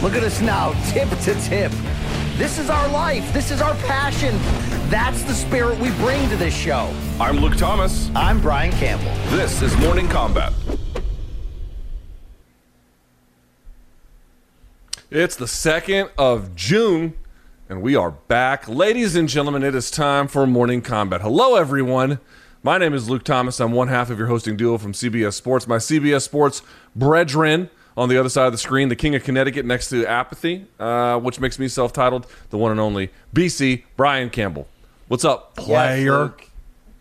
Look at us now, tip to tip. This is our life. This is our passion. That's the spirit we bring to this show. I'm Luke Thomas. I'm Brian Campbell. This is Morning Kombat. It's the 2nd of June, and we are back. Ladies and gentlemen, it is time for Morning Kombat. Hello, everyone. My name is Luke Thomas. I'm one half of your hosting duo from CBS Sports. My CBS Sports brethren on the other side of the screen, the King of Connecticut next to Apathy, uh, which makes me self titled the one and only BC, Brian Campbell. What's up, player? Luke.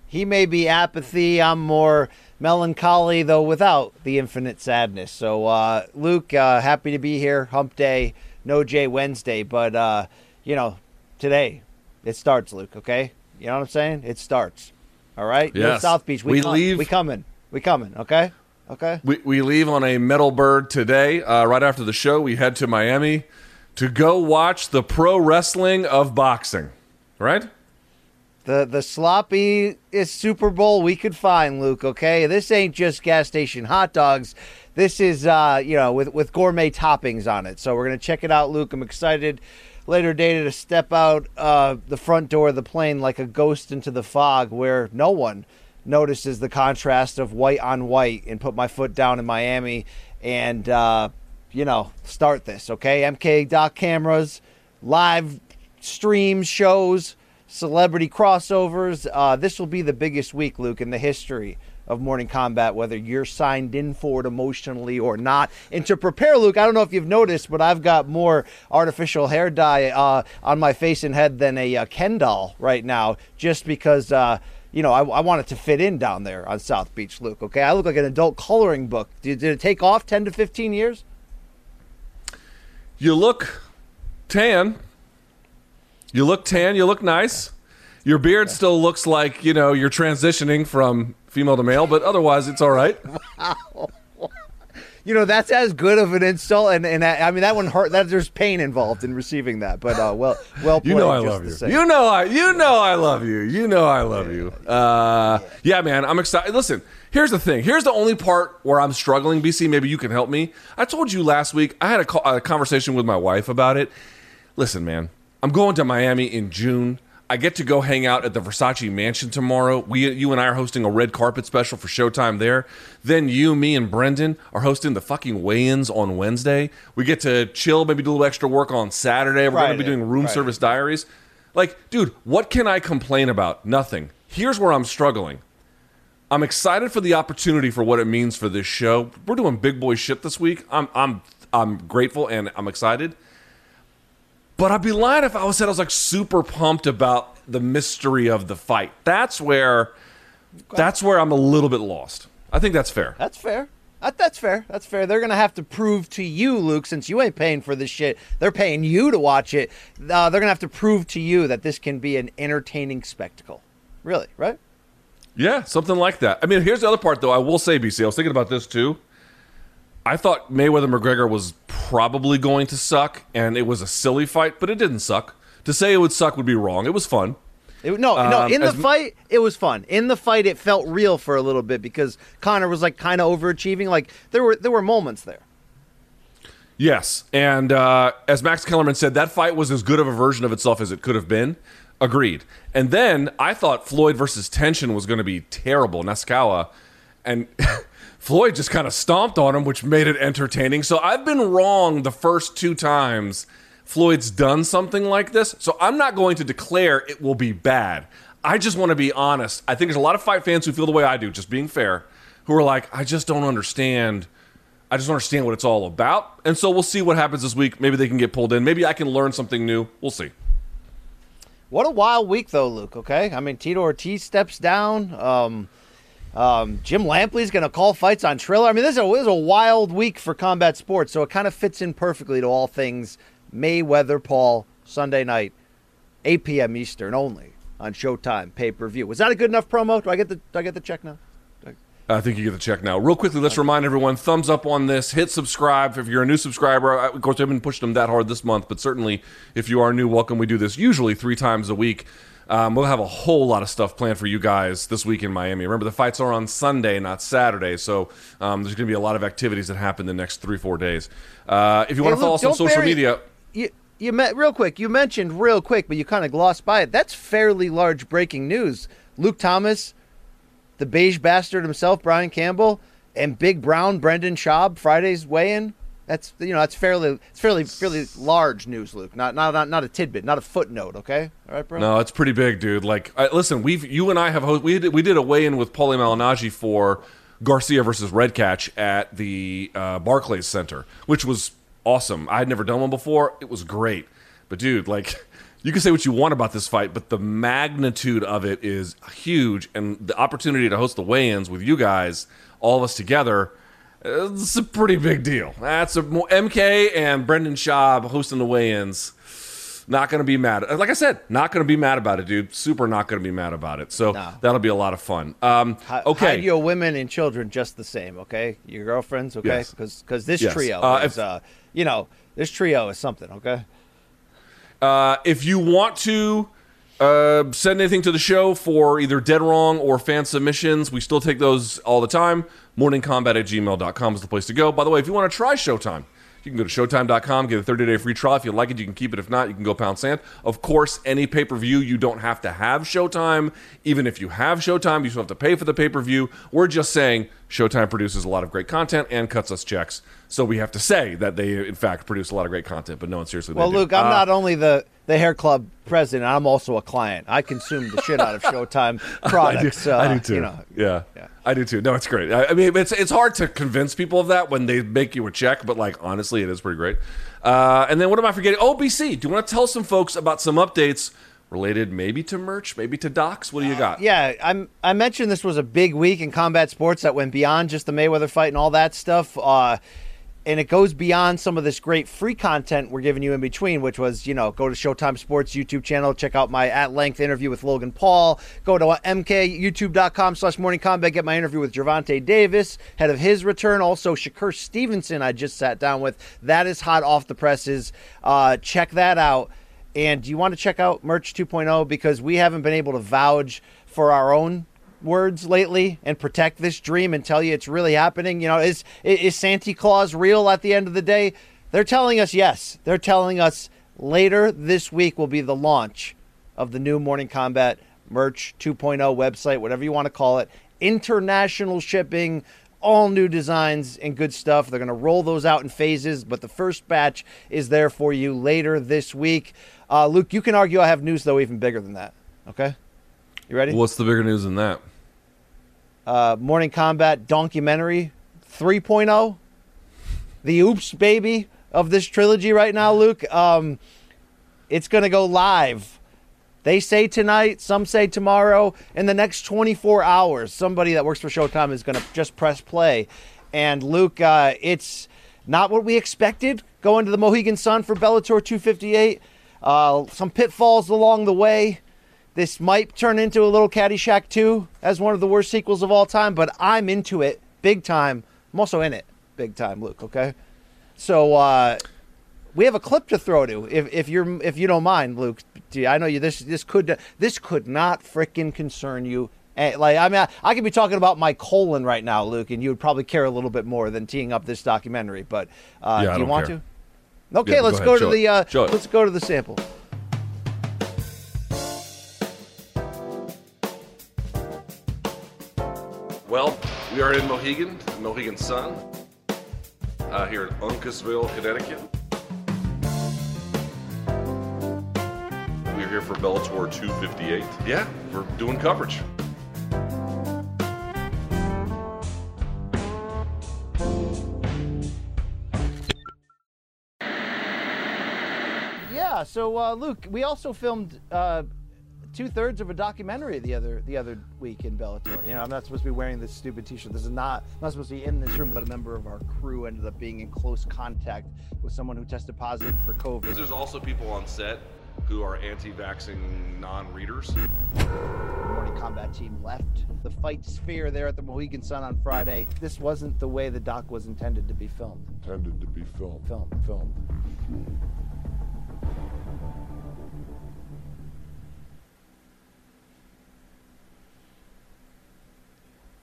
He may be apathy. I'm more melancholy, though, without the infinite sadness. So, uh, Luke, uh, happy to be here. Hump day, no Jay Wednesday, but uh, you know, today it starts, Luke. Okay, you know what I'm saying? It starts. All right. No Yes. South Beach. We, We come- leave- We coming. We coming. Okay. Okay. We, we leave on a metal bird today. Uh, right after the show, we head to Miami to go watch the pro wrestling of boxing. Right? The the sloppiest Super Bowl we could find, Luke. Okay, this ain't just gas station hot dogs. This is uh, you know with with gourmet toppings on it. So we're gonna check it out, Luke. I'm excited. Later date to step out uh, the front door of the plane like a ghost into the fog, where no one notices the contrast of white on white, and put my foot down in Miami and uh, you know start this. Okay, MK doc cameras, live stream shows celebrity crossovers. Uh, this will be the biggest week, Luke, in the history of Morning Kombat, whether you're signed in for it emotionally or not. And to prepare, Luke, I don't know if you've noticed, but I've got more artificial hair dye uh, on my face and head than a uh, Ken doll right now, just because. Uh, you know, I, I want it to fit in down there on South Beach, Luke. Okay, I look like an adult coloring book. Did, did it take off ten to fifteen years? You look tan. You look tan. You look nice. Your beard still looks like, you know, you're transitioning from female to male, but otherwise it's all right. You know, that's as good of an insult, and, and I, I mean that one hurt. That there's pain involved in receiving that, but uh, well, well played. You know I love you. same. You know I you know I love you. You know I love you. Uh, yeah, man, I'm excited. Listen, here's the thing. Here's the only part where I'm struggling. BC, maybe you can help me. I told you last week. I had a, co- a conversation with my wife about it. Listen, man, I'm going to Miami in June. I get to go hang out at the Versace Mansion tomorrow. We, you and I are hosting a red carpet special for Showtime there. Then you, me, and Brendan are hosting the fucking weigh-ins on Wednesday. We get to chill, maybe do a little extra work on Saturday. We're going to be doing room Friday. service diaries. Like, dude, what can I complain about? Nothing. Here's where I'm struggling. I'm excited for the opportunity for what it means for this show. We're doing big boy shit this week. I'm I'm I'm grateful and I'm excited. But I'd be lying if I was said I was like super pumped about the mystery of the fight. That's where that's where I'm a little bit lost. I think that's fair. That's fair. That's fair. That's fair. They're gonna have to prove to you, Luke, since you ain't paying for this shit. They're paying you to watch it. Uh, they're gonna have to prove to you that this can be an entertaining spectacle. Really, right? Yeah, something like that. I mean, here's the other part, though. I will say, BC, I was thinking about this too. I thought Mayweather McGregor was probably going to suck, and it was a silly fight, but it didn't suck. To say it would suck would be wrong. It was fun. It, no, no. Um, In the fight, it was fun. In the fight, it felt real for a little bit because Connor was like kind of overachieving. Like there were there were moments there. Yes, and uh, as Max Kellerman said, that fight was as good of a version of itself as it could have been. Agreed. And then I thought Floyd versus Tenshin was going to be terrible, Nasukawa, and Floyd just kind of stomped on him, which made it entertaining. So I've been wrong the first two times Floyd's done something like this. So I'm not going to declare it will be bad. I just want to be honest. I think there's a lot of fight fans who feel the way I do, just being fair, who are like, I just don't understand. I just don't understand what it's all about. And so we'll see what happens this week. Maybe they can get pulled in. Maybe I can learn something new. We'll see. What a wild week, though, Luke. Okay, I mean Tito Ortiz steps down. Um, um, Jim Lampley's going to call fights on Triller. I mean, this is, a, this is a wild week for combat sports, so it kind of fits in perfectly to all things Mayweather Paul Sunday night, 8 p.m. Eastern only on Showtime pay per view. Was that a good enough promo? Do I get the do I get the check now? I think you get the check now. Real quickly, let's remind everyone: thumbs up on this, hit subscribe if you're a new subscriber. Of course, I haven't pushed them that hard this month, but certainly if you are new, welcome. We do this usually three times a week. Um, we'll have a whole lot of stuff planned for you guys this week in Miami. Remember, the fights are on Sunday, not Saturday, so um, there's going to be a lot of activities that happen the next three, four days. Uh, if you want Hey, to follow us on social bury- media, You you met real quick. You mentioned real quick, but you kind of glossed by it. That's fairly large breaking news. Luke Thomas, the beige bastard himself, Brian Campbell, and Big Brown Brendan Schaub Friday's weigh-in. That's you know that's fairly it's fairly fairly large news, Luke. Not not not, not a tidbit, not a footnote. Okay, all right, bro. No, it's pretty big, dude. Like, I, listen, we've you and I have ho- we did, we did a weigh in with Paulie Malignaggi for Garcia versus Redkach at the uh, Barclays Center, which was awesome. I had never done one before. It was great, but dude, like. You can say what you want about this fight, but the magnitude of it is huge, and the opportunity to host the weigh-ins with you guys, all of us together, it's a pretty big deal. That's a MK and Brendan Schaub hosting the weigh-ins. Not going to be mad. Like I said, not going to be mad about it, dude. Super not going to be mad about it. So No. that'll be a lot of fun. Um, okay. hide your women and children just the same. Okay, your girlfriends. Okay, Yes. because this Yes. trio Uh, is if- uh, you know this trio is something. Okay. Uh, if you want to uh, send anything to the show for either dead wrong or fan submissions, we still take those all the time. Morningkombat at gmail.com is the place to go. By the way, if you want to try Showtime, you can go to showtime.com, get a 30 day free trial. If you like it, you can keep it. If not, you can go pound sand. Of course, any pay per view, you don't have to have Showtime. Even if you have Showtime, you still have to pay for the pay per view. We're just saying Showtime produces a lot of great content and cuts us checks. So we have to say that they, in fact, produce a lot of great content, but no one seriously. Well, do. Luke, I'm Uh, not only the the hair club president, I'm also a client. I consume the shit out of Showtime products. I do, uh, I do too. You know, yeah. Yeah. I do too. No, it's great. I, I mean, it's it's hard to convince people of that when they make you a check, but like honestly, it is pretty great. Uh, and then what am I forgetting? Oh, BC. Do you want to tell some folks about some updates related, maybe to merch, maybe to docs? What do you got? yeah. I'm. I mentioned this was a big week in combat sports that went beyond just the Mayweather fight and all that stuff. Uh, and it goes beyond some of this great free content we're giving you in between, which was, you know, go to Showtime Sports YouTube channel, check out my at length interview with Logan Paul, go to mkyoutube.com slash morning kombat, get my interview with Gervonta Davis, head of his return. Also, Shakur Stevenson, I just sat down with. That is hot off the presses. Uh, check that out. And do you want to check out Merch 2.0? Because we haven't been able to vouch for our own words lately and protect this dream and tell you it's really happening. You know, is is Santa Claus real at the end of the day? They're telling us yes. They're telling us later this week will be the launch of the new Morning Kombat Merch 2.0 website, whatever you want to call it. International shipping, all new designs and good stuff. They're going to roll those out in phases, but the first batch is there for you later this week. Uh, Luke, you can argue I have news though even bigger than that. Okay, you ready? What's the bigger news than that? Uh, Morning Kombat documentary 3.0, the oops baby of this trilogy right now, Luke. Um, it's going to go live. They say tonight, some say tomorrow. In the next 24 hours, somebody that works for Showtime is going to just press play. And Luke, uh, it's not what we expected going to the Mohegan Sun for Bellator 258. Uh, some pitfalls along the way. This might turn into a little Caddyshack 2 as one of the worst sequels of all time, but I'm into it big time. I'm also in it big time, Luke, okay? So uh, we have a clip to throw to if, if you're if you don't mind, Luke. I know you this this could this could not frickin' concern you. Eh, Like I mean, I, I could be talking about my colon right now, Luke, and you would probably care a little bit more than teeing up this documentary. But uh, Yeah, do you want care. to? Okay, Yeah, let's ahead. go, Show to the uh, let's go to the sample. Well, we are in Mohegan, Mohegan Sun, uh, here in Uncasville, Connecticut. We're here for Bellator 258. Yeah, we're doing coverage. Yeah. So, uh, Luke, we also filmed uh, two thirds of a documentary the other the other week in Bellator. You know, I'm not supposed to be wearing this stupid T-shirt. This is not. I'm not supposed to be in this room, but a member of our crew ended up being in close contact with someone who tested positive for COVID. There's also people on set who are anti-vaxxing non-readers. The morning kombat team left the fight sphere there at the Mohegan Sun on Friday. This wasn't the way the doc was intended to be filmed. intended to be filmed. Filmed, filmed.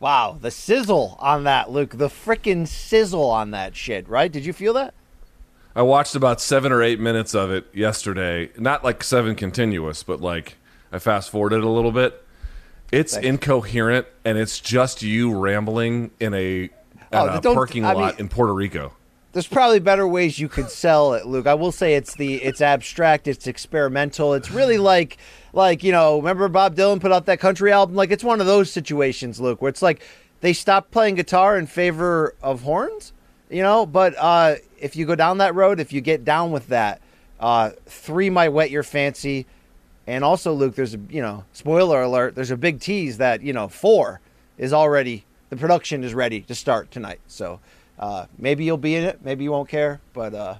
Wow, the sizzle on that, Luke. The frickin' sizzle on that shit, right? Did you feel that? I watched about seven or eight minutes of it yesterday. Not like seven continuous, but like I fast forwarded a little bit. It's Thanks. incoherent and it's just you rambling in a, Oh, a parking I lot mean- in Puerto Rico. There's probably better ways you could sell it, Luke. I will say it's the it's abstract, it's experimental. It's really like like, you know, remember Bob Dylan put out that country album? Like it's one of those situations, Luke, where it's like they stopped playing guitar in favor of horns, you know, but uh if you go down that road, if you get down with that, uh 3 might wet your fancy. And also, Luke, there's a you know, spoiler alert, there's a big tease that, you know, 4 is already the production is ready to start tonight. So uh, maybe you'll be in it, maybe you won't care, but uh,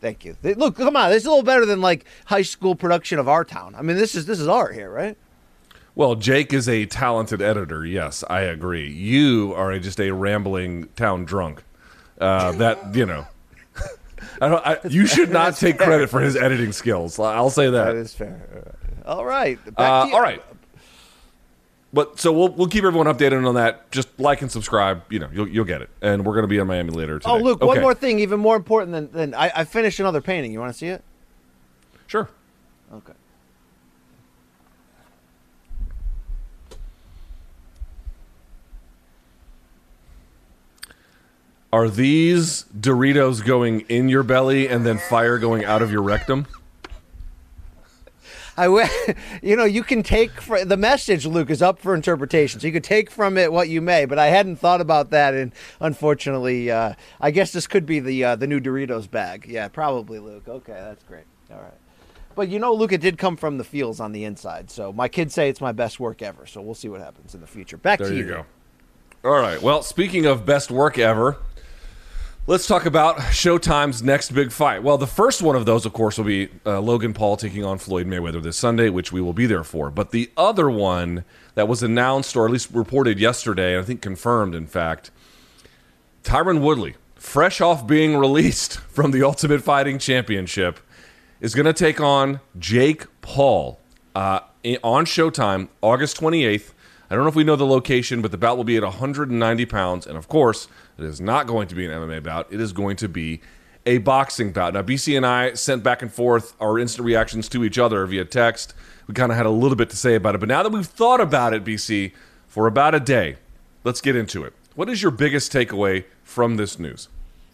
thank you. Th- Look, come on, this is a little better than like high school production of our town. I mean, this is this is art here, right? Well, Jake is a talented editor. Yes, I agree. You are a, just a rambling town drunk. Uh, that you know, I don't. I, you should not take credit for his editing skills. I'll say that. That is fair. All right, back Uh, to you. all right. But so we'll we'll keep everyone updated on that. Just like and subscribe. You know, you'll you'll get it. And we're gonna be in Miami later oh, today. Oh, Luke, one more thing, even more important than than I, I finished another painting. You want to see it? Sure. Okay. Are these Doritos going in your belly and then fire going out of your rectum? I, you know, you can take fr- the message, Luke, is up for interpretation. So you could take from it what you may. But I hadn't thought about that, and unfortunately, uh, I guess this could be the uh, the new Doritos bag. Yeah, probably, Luke. Okay, that's great. All right. But you know, Luke, it did come from the feels on the inside. So my kids say it's my best work ever. So we'll see what happens in the future. Back There to you There you. go. All right. Well, speaking of best work ever, let's talk about Showtime's next big fight. Well, the first one of those, of course, will be uh, Logan Paul taking on Floyd Mayweather this Sunday, which we will be there for. But the other one that was announced, or at least reported yesterday, and I think confirmed, in fact, Tyron Woodley, fresh off being released from the Ultimate Fighting Championship, is going to take on Jake Paul uh, on Showtime August 28th. I don't know if we know the location, but the bout will be at 190 pounds. And of course, it is not going to be an MMA bout. It is going to be a boxing bout. Now, BC and I sent back and forth our instant reactions to each other via text. We kind of had a little bit to say about it. But now that we've thought about it, BC, for about a day, let's get into it. What is your biggest takeaway from this news?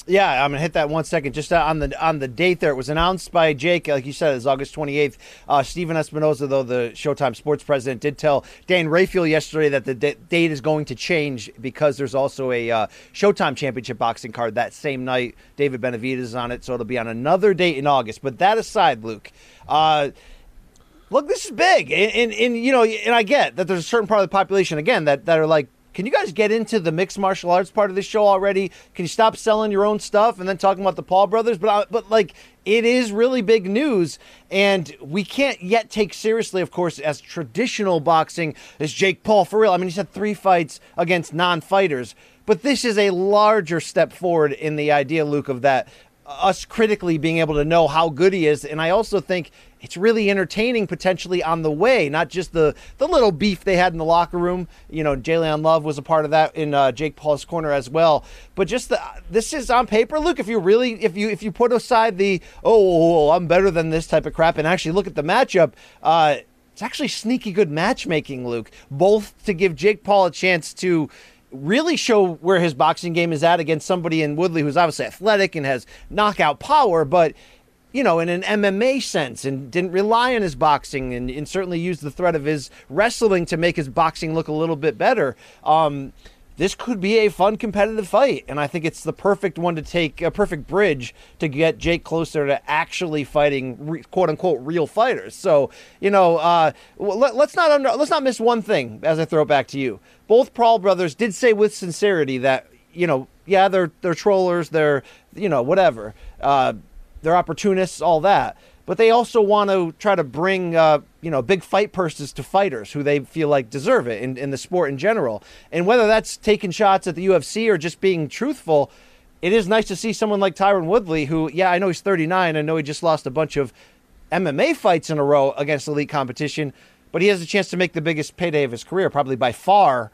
Yeah, I'm gonna hit that one second. Just uh, on the on the date there, it was announced by Jake, like you said, it's August 28th. Uh, Stephen Espinoza, though the Showtime Sports president, did tell Dan Rafael yesterday that the da- date is going to change because there's also a uh, Showtime Championship boxing card that same night. David Benavidez is on it, so it'll be on another date in August. But that aside, Luke. Uh, look, this is big, and, and, and you know, and I get that there's a certain part of the population again that that are like, can you guys get into the mixed martial arts part of this show already? Can you stop selling your own stuff and then talking about the Paul brothers? But I, but like, it is really big news, and we can't yet take seriously, of course, as traditional boxing as Jake Paul for real. I mean, he's had three fights against non-fighters, but this is a larger step forward in the idea, Luke, of that us critically being able to know how good he is. And I also think it's really entertaining potentially on the way, not just the the little beef they had in the locker room. You know, J'Leon Love was a part of that in uh, Jake Paul's corner as well. But just the this is on paper. Look, if you really if you if you put aside the oh I'm better than this type of crap and actually look at the matchup. Uh, it's actually sneaky good matchmaking, Luke. Both to give Jake Paul a chance to, really show where his boxing game is at against somebody in Woodley who's obviously athletic and has knockout power, but you know, in an MMA sense, and didn't rely on his boxing, and, and certainly used the threat of his wrestling to make his boxing look a little bit better. Um, this could be a fun competitive fight, and I think it's the perfect one to take, a perfect bridge to get Jake closer to actually fighting quote unquote real fighters. So you know, uh, let, us not under, let's not miss one thing as I throw it back to you. Both Paul brothers did say with sincerity that you know, yeah, they're they're trollers, they're you know whatever. Uh, they're opportunists, all that. But they also want to try to bring, uh, you know, big fight purses to fighters who they feel like deserve it in, in the sport in general. And whether that's taking shots at the UFC or just being truthful, it is nice to see someone like Tyron Woodley, who, yeah, I know he's 39. I know he just lost a bunch of MMA fights in a row against elite competition, but he has a chance to make the biggest payday of his career, probably by far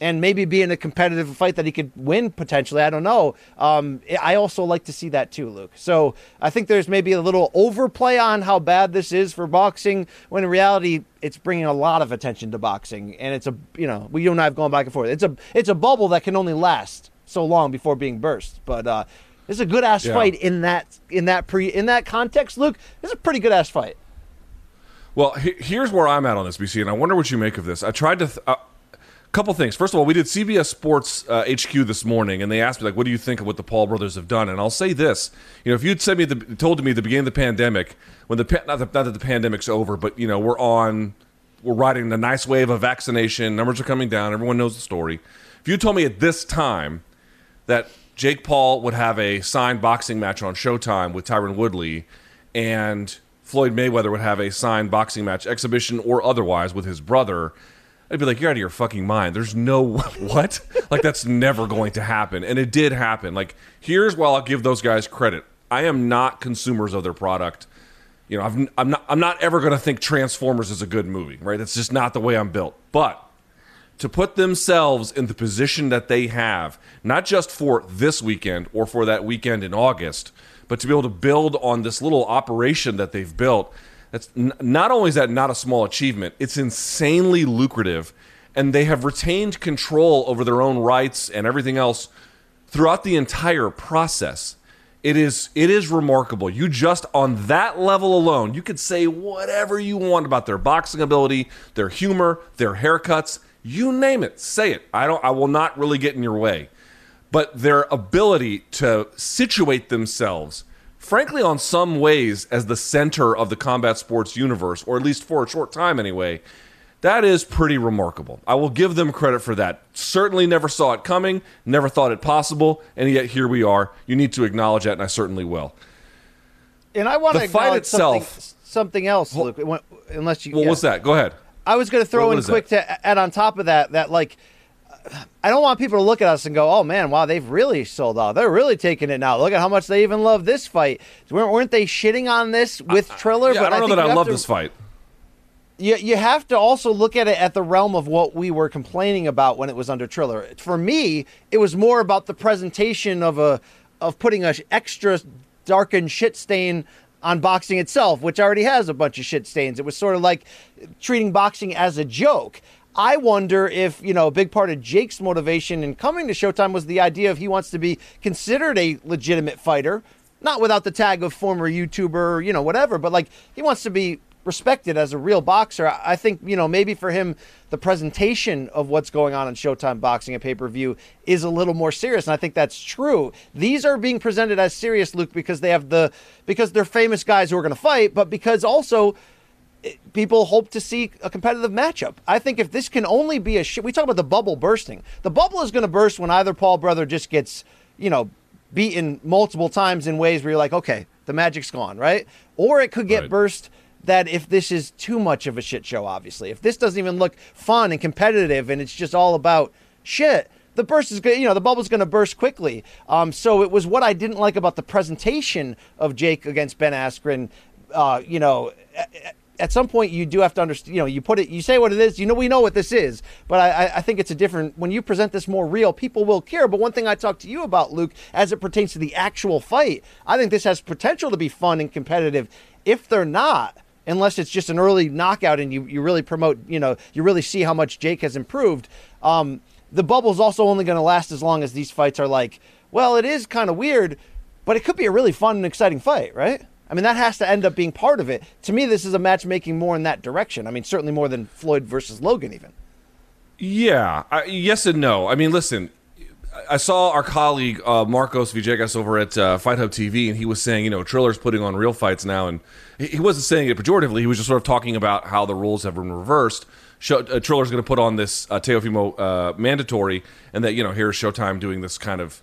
and maybe be in a competitive fight that he could win potentially. I don't know. Um, I also like to see that too, Luke. So I think there's maybe a little overplay on how bad this is for boxing, when in reality it's bringing a lot of attention to boxing, and it's a you know we you and I have gone back and forth. It's a it's a bubble that can only last so long before being burst. But uh, it's a good ass yeah. fight in that in that pre in that context, Luke. It's a pretty good ass fight. Well, he, here's where I'm at on this, BC, and I wonder what you make of this. I tried to. Th- uh, couple things. First of all, we did CBS Sports uh, HQ this morning, and they asked me like, "What do you think of what the Paul brothers have done?" And I'll say this: you know, if you'd said me the, told me at the beginning of the pandemic, when the not, the, not that the pandemic's over, but you know, we're on, we're riding the nice wave of vaccination, numbers are coming down, everyone knows the story. If you told me at this time that Jake Paul would have a signed boxing match on Showtime with Tyron Woodley, and Floyd Mayweather would have a signed boxing match, exhibition or otherwise, with his brother I'd be like, you're out of your fucking mind. There's no what? like that's never going to happen. And it did happen. Like here's why I'll give those guys credit. I am not consumers of their product. You know, i am not. I'm not ever going to think Transformers is a good movie, right? That's just not the way I'm built. But to put themselves in the position that they have, not just for this weekend or for that weekend in August, but to be able to build on this little operation that they've built that's n- not only is that not a small achievement, it's insanely lucrative, and they have retained control over their own rights and everything else throughout the entire process. It is it is remarkable. You just on that level alone, you could say whatever you want about their boxing ability, their humor, their haircuts, you name it. Say it. I don't I will not really get in your way. But their ability to situate themselves frankly, on some ways, as the center of the combat sports universe, or at least for a short time anyway, that is pretty remarkable. I will give them credit for that. Certainly never saw it coming, never thought it possible, and yet here we are. You need to acknowledge that, and I certainly will. And I want to fight itself. Something, something else, well, Luke. Unless you. Well, yeah. what's that? Go ahead. I was going to throw what, what in quick that? to add on top of that that like I don't want people to look at us and go, "Oh man, wow, they've really sold out. They're really taking it now. Look at how much they even love this fight." Weren't they shitting on this with Triller? Yeah, but I don't I know that I love to, this fight. You you have to also look at it at the realm of what we were complaining about when it was under Triller. For me, it was more about the presentation of a of putting a extra darkened shit stain on boxing itself, which already has a bunch of shit stains. It was sort of like treating boxing as a joke. I wonder if, you know, a big part of Jake's motivation in coming to Showtime was the idea of he wants to be considered a legitimate fighter, not without the tag of former YouTuber, you know, whatever, but like he wants to be respected as a real boxer. I think, you know, maybe for him, the presentation of what's going on in Showtime boxing and pay per view is a little more serious. And I think that's true. These are being presented as serious, Luke, because they have the, because they're famous guys who are going to fight, but because also people hope to see a competitive matchup. I think if this can only be a shit, we talk about the bubble bursting. The bubble is going to burst when either Paul brother just gets, you know, beaten multiple times in ways where you're like, okay, the magic's gone, right? Or it could get right. burst that if this is too much of a shit show, obviously, if this doesn't even look fun and competitive and it's just all about shit, the burst is going you know the bubble's going to burst quickly um, so it was what i didn't like about the presentation of jake against ben askren uh, you know at some point you do have to understand you know you put it you say what it is you know we know what this is. But I, I think it's a different when you present this more real people will care. But one thing i talked to you about luke as it pertains to the actual fight i think this has potential to be fun and competitive. If they're not unless it's just an early knockout and you, you really promote you know you really see how much jake has improved um, the bubble's also only going to last as long as these fights are like, well, it is kind of weird, but it could be a really fun and exciting fight, right? I mean, that has to end up being part of it. To me, this is a match making more in that direction. I mean, certainly more than Floyd versus Logan, even. Yeah, I, yes and no. I mean, listen, I saw our colleague uh, Marcos Villegas over at uh, Fight Hub TV, and he was saying, you know, Triller's putting on real fights now, and he he wasn't saying it pejoratively. He was just sort of talking about how the rules have been reversed. Show, uh, Triller's going to put on this uh, Teofimo uh, mandatory, and that you know here's Showtime doing this kind of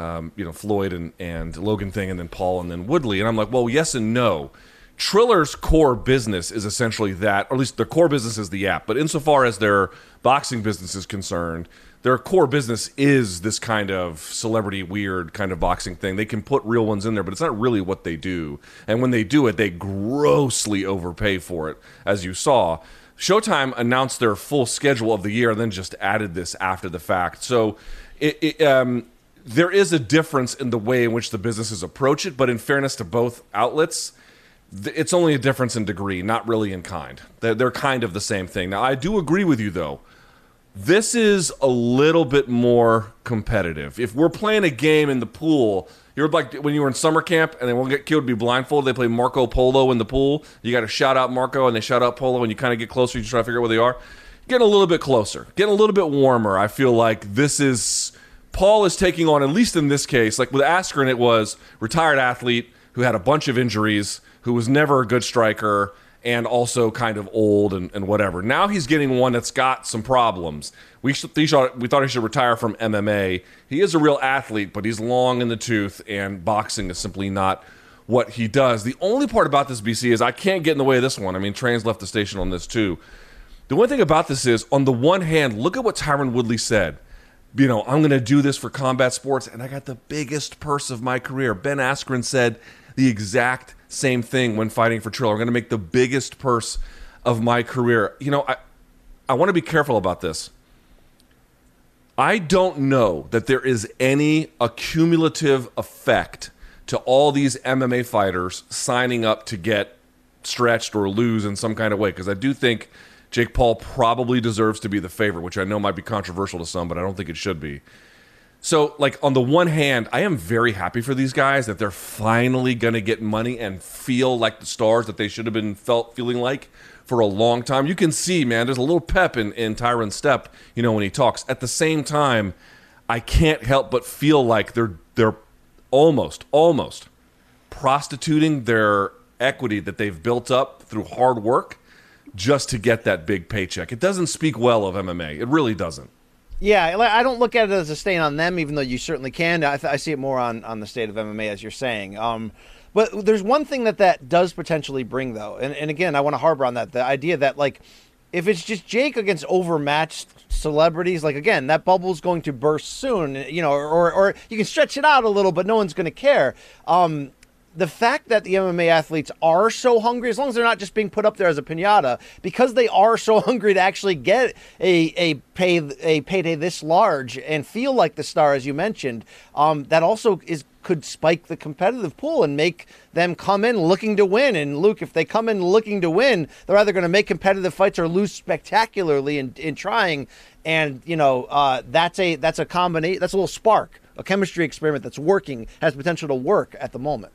um, you know Floyd and and Logan thing, and then Paul and then Woodley, and I'm like, well, yes and no. Triller's core business is essentially that, or at least their core business is the app. But insofar as their boxing business is concerned, their core business is this kind of celebrity weird kind of boxing thing. They can put real ones in there, but it's not really what they do. And when they do it, they grossly overpay for it, as you saw. Showtime announced their full schedule of the year and then just added this after the fact. So it, it, um, there is a difference in the way in which the businesses approach it, but in fairness to both outlets, it's only a difference in degree, not really in kind. They're, they're kind of the same thing. Now, I do agree with you, though. This is a little bit more competitive. If we're playing a game in the pool, you're like when you were in summer camp and they won't get killed, be blindfolded. They play Marco Polo in the pool. You got to shout out Marco and they shout out Polo, and you kind of get closer. You try to figure out where they are. Getting a little bit closer, getting a little bit warmer. I feel like this is Paul is taking on, at least in this case, like with Askren, it was retired athlete who had a bunch of injuries, who was never a good striker, and also kind of old and, and whatever. Now he's getting one that's got some problems. We, we thought he should retire from MMA. He is a real athlete, but he's long in the tooth, and boxing is simply not what he does. The only part about this, BC, is I can't get in the way of this one. I mean, Train's left the station on this too. The one thing about this is, on the one hand, look at what Tyron Woodley said you know, I'm going to do this for combat sports, and I got the biggest purse of my career. Ben Askren said the exact same thing when fighting for Triller. I'm going to make the biggest purse of my career. You know, I, I want to be careful about this. I don't know that there is any accumulative effect to all these MMA fighters signing up to get stretched or lose in some kind of way, because I do think Jake Paul probably deserves to be the favorite, which I know might be controversial to some, but I don't think it should be. So, like, on the one hand, I am very happy for these guys that they're finally going to get money and feel like the stars that they should have been felt feeling like for a long time. You can see, man, there's a little pep in, in Tyron's step, you know, when he talks. At the same time, I can't help but feel like they're they're almost, almost prostituting their equity that they've built up through hard work just to get that big paycheck. It doesn't speak well of MMA. It really doesn't. Yeah, I don't look at it as a stain on them, even though you certainly can. I, th- I see it more on, on the state of MMA, as you're saying. Um, but there's one thing that that does potentially bring, though, and, and again, I want to harbor on that the idea that like if it's just Jake against overmatched celebrities, like again, that bubble's going to burst soon, you know, or or you can stretch it out a little, but no one's going to care. Um, the fact that the MMA athletes are so hungry, as long as they're not just being put up there as a pinata, because they are so hungry to actually get a a pay a payday this large and feel like the star, as you mentioned, um, that also is could spike the competitive pool and make them come in looking to win. And Luke, if they come in looking to win, they're either going to make competitive fights or lose spectacularly in, in trying. And you know uh, that's a that's a combination. That's a little spark, a chemistry experiment that's working, has potential to work at the moment.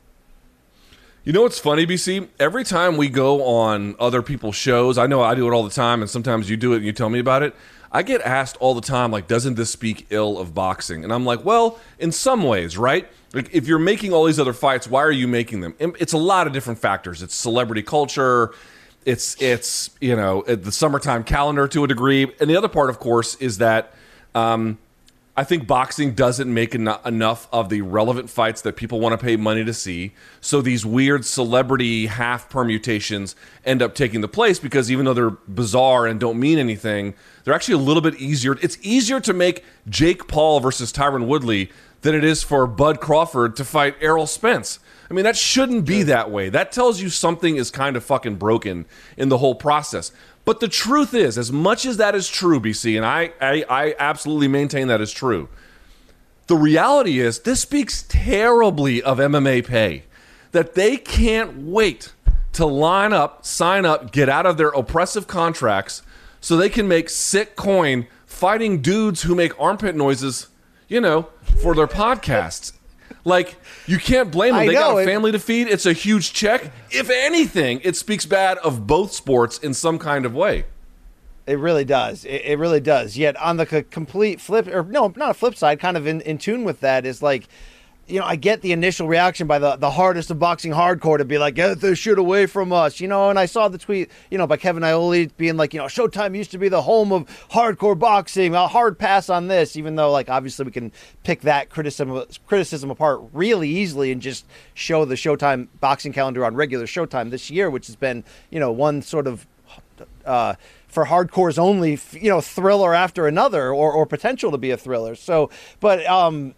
You know what's funny, BC? Every time we go on other people's shows, I know I do it all the time, and sometimes you do it and you tell me about it. I get asked all the time, like, doesn't this speak ill of boxing? And I'm like, well, in some ways, right? Like, if you're making all these other fights, why are you making them? It's a lot of different factors. It's celebrity culture. It's it's you know the summertime calendar to a degree, and the other part, of course, is that um, I think boxing doesn't make en- enough of the relevant fights that people want to pay money to see. So these weird celebrity half permutations end up taking the place because even though they're bizarre and don't mean anything, they're actually a little bit easier. It's easier to make Jake Paul versus Tyron Woodley than it is for Bud Crawford to fight Errol Spence. I mean, that shouldn't be that way. That tells you something is kind of fucking broken in the whole process. But the truth is, as much as that is true, BC, and I, I, I absolutely maintain that is true, the reality is this speaks terribly of MMA pay. That they can't wait to line up, sign up, get out of their oppressive contracts so they can make sick coin fighting dudes who make armpit noises, you know, for their podcasts. Like you can't blame them. I They got know, a it- family to feed. It's a huge check. If anything, it speaks bad of both sports in some kind of way. It really does. It, it really does. Yet on the c- complete flip, or no, not a flip side, kind of in, in tune with that is like, you know, I get the initial reaction by the, the hardest of boxing hardcore to be like, get this shit away from us, you know. And I saw the tweet, you know, by Kevin Iole being like, you know, Showtime used to be the home of hardcore boxing. A hard pass on this, even though like obviously we can pick that criticism criticism apart really easily and just show the Showtime boxing calendar on regular Showtime this year, which has been, you know, one sort of uh, for hardcores only, you know, thriller after another, or, or potential to be a thriller. So, but um,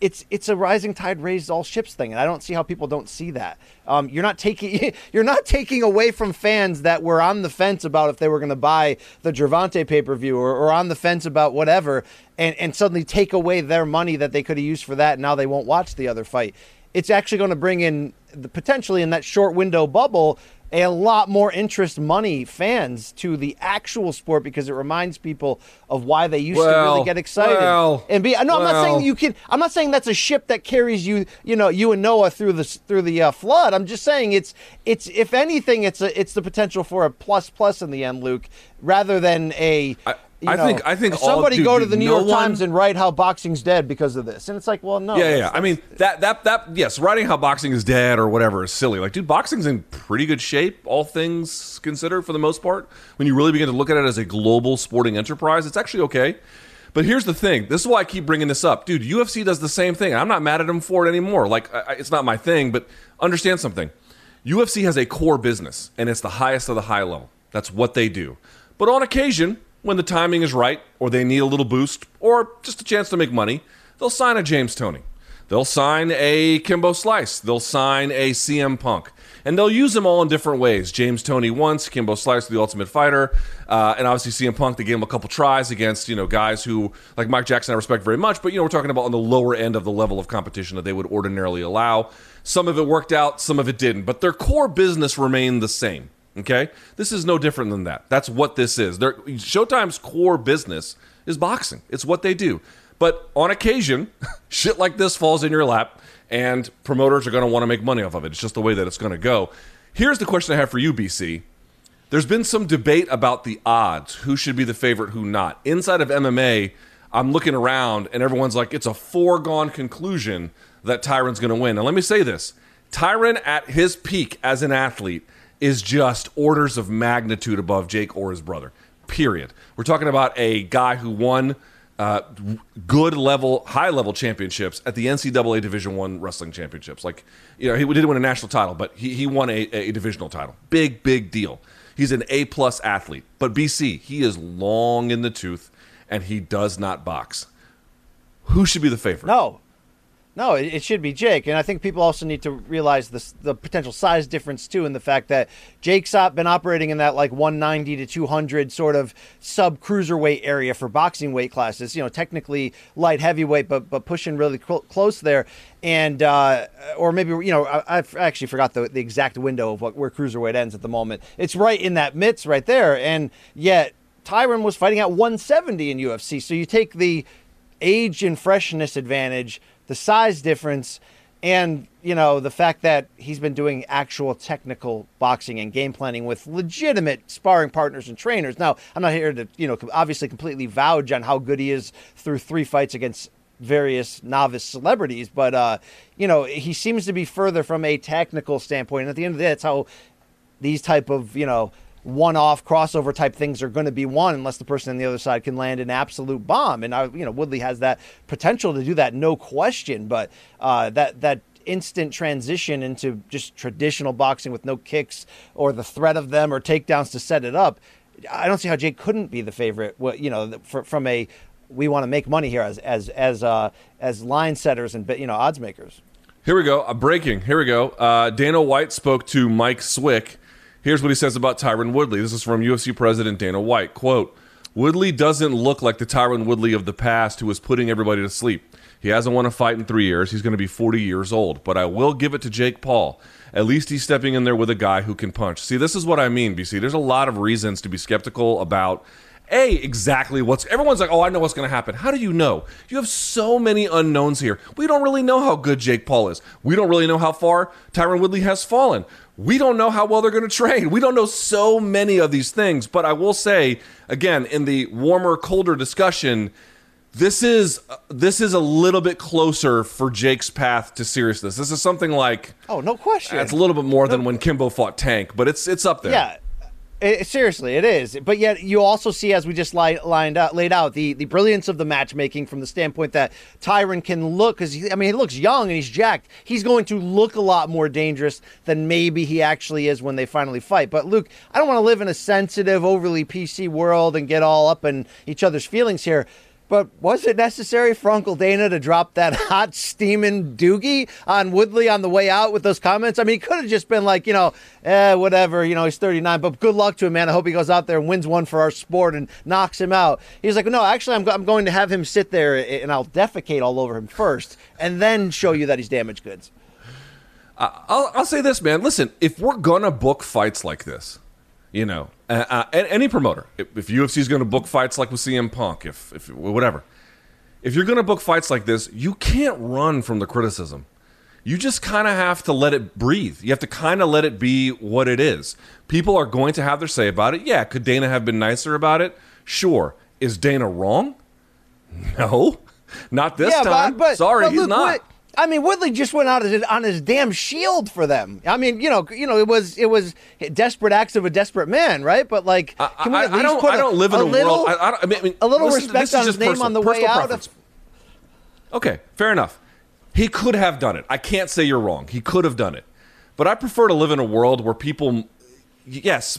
it's it's a rising tide raises all ships thing, and I don't see how people don't see that. Um, you're not taking you're not taking away from fans that were on the fence about if they were going to buy the Gervonta pay per view, or, or on the fence about whatever, and and suddenly take away their money that they could have used for that. And now they won't watch the other fight. It's actually going to bring in the, potentially in that short window bubble a lot more interest money fans to the actual sport because it reminds people of why they used to really get excited. well, and be no i'm not saying you can i'm not saying that's a ship that carries you you know you and noah through the through the uh, flood. I'm just saying it's it's if anything it's a it's the potential for a plus plus in the end luke rather than a I- you I know, think- I think all- somebody dude, go to the New no York one- Times and write how boxing's dead because of this, and it's like, well, no, Yeah, yeah, that's- I mean that that that yes, writing how boxing is dead or whatever is silly. Like, dude, boxing's in pretty good shape, all things considered, for the most part. When you really begin to look at it as a global sporting enterprise, it's actually okay. But here's the thing. This is why I keep bringing this up, dude. UFC does the same thing. I'm not mad at them for it anymore. Like, I- it's not my thing, but understand something. UFC has a core business, and it's the highest of the high level. That's what they do. But on occasion, when the timing is right, or they need a little boost, or just a chance to make money, they'll sign a James Toney. They'll sign a Kimbo Slice. They'll sign a CM Punk. And they'll use them all in different ways. James Toney once, Kimbo Slice, the Ultimate Fighter, uh, and obviously CM Punk. They gave him a couple tries against you know guys who like Mike Jackson. I respect very much, but you know we're talking about on the lower end of the level of competition that they would ordinarily allow. Some of it worked out, some of it didn't, but their core business remained the same. Okay, this is no different than that. That's what this is. Their, Showtime's core business is boxing. It's what they do. But on occasion, shit like this falls in your lap, and promoters are going to want to make money off of it. It's just the way that it's going to go. Here's the question I have for you, BC. There's been some debate about the odds, who should be the favorite, who not. Inside of MMA, I'm looking around, and everyone's like, it's a foregone conclusion that Tyron's going to win. And let me say this Tyron, at his peak as an athlete, is just orders of magnitude above Jake or his brother. Period. We're talking about a guy who won uh, good level, high level championships at the NCAA Division One wrestling championships. Like, you know, he didn't win a national title, but he, he won a, a divisional title. Big, big deal. He's an A plus athlete. But BC, he is long in the tooth, and he does not box. Who should be the favorite? No, no, it, it should be Jake, and I think people also need to realize this, the potential size difference too, in the fact that Jake's been operating in that like 190 to 200 sort of sub cruiserweight area for boxing weight classes. You know, technically light heavyweight, but but pushing really cl- close there, and uh, or maybe you know I, I actually forgot the, the exact window of what where cruiserweight ends at the moment. It's right in that midst right there, and yet Tyron was fighting at 170 in UFC. So you take the age and freshness advantage, the size difference, and you know the fact that he's been doing actual technical boxing and game planning with legitimate sparring partners and trainers. Now, I'm not here to you know obviously completely vouch on how good he is through three fights against various novice celebrities, but uh, you know he seems to be further from a technical standpoint. And at the end of the day, that's how these type of you know one-off crossover type things are going to be won unless the person on the other side can land an absolute bomb. And I, you know, Woodley has that potential to do that, no question. But uh, that that instant transition into just traditional boxing with no kicks or the threat of them or takedowns to set it up, I don't see how Jake couldn't be the favorite. You know, for, from a we want to make money here as as as uh, as line setters and you know odds makers. Here we go. Breaking. Here we go. Uh, Dana White spoke to Mike Swick. Here's what he says about Tyron Woodley. This is from UFC President Dana White. Quote, Woodley doesn't look like the Tyron Woodley of the past who was putting everybody to sleep. He hasn't won a fight in three years. He's going to be 40 years old. But I will give it to Jake Paul. At least he's stepping in there with a guy who can punch. See, this is what I mean, BC. There's a lot of reasons to be skeptical about a exactly what's everyone's like, oh, I know what's going to happen. How do you know? You have so many unknowns here. We don't really know how good Jake Paul is. We don't really know how far Tyron Woodley has fallen. We don't know how well they're going to train. We don't know so many of these things. But I will say again, in the warmer, colder discussion, this is this is a little bit closer for Jake's path to seriousness. This is something like Oh, no question. it's a little bit more than when Kimbo fought Tank, but it's it's up there. Yeah. It, seriously, it is. But yet, you also see, as we just li- lined out, laid out, the, the brilliance of the matchmaking from the standpoint that Tyron can look, because I mean, he looks young and he's jacked. He's going to look a lot more dangerous than maybe he actually is when they finally fight. But Luke, I don't want to live in a sensitive, overly PC world and get all up in each other's feelings here. But was it necessary for Uncle Dana to drop that hot steaming doogie on Woodley on the way out with those comments? I mean, he could have just been like, you know, eh, whatever, you know, he's 39, but good luck to him, man. I hope he goes out there and wins one for our sport and knocks him out. He's like, no, actually, I'm, go- I'm going to have him sit there and I'll defecate all over him first and then show you that he's damaged goods. I'll, I'll say this, man. Listen, if we're gonna book fights like this, you know, uh, uh, any promoter, if, UFC is gonna book fights like with CM Punk, if, if whatever, if you're gonna book fights like this, you can't run from the criticism. You just kind of have to let it breathe. You have to kind of let it be what it is. People are going to have their say about it. Yeah, could Dana have been nicer about it? Sure. Is Dana wrong? No, not this yeah, time. but, but Sorry, but he's not. Wood- I mean, Woodley just went out on his damn shield for them. I mean, you know, you know, it was it was desperate acts of a desperate man, right? But like, can we I, at I least don't. put I don't live in a, little, world. I, I, I mean, a little listen, respect on his name personal- on the way out. preference. Okay, fair enough. He could have done it. I can't say you're wrong. He could have done it. But I prefer to live in a world where people, yes,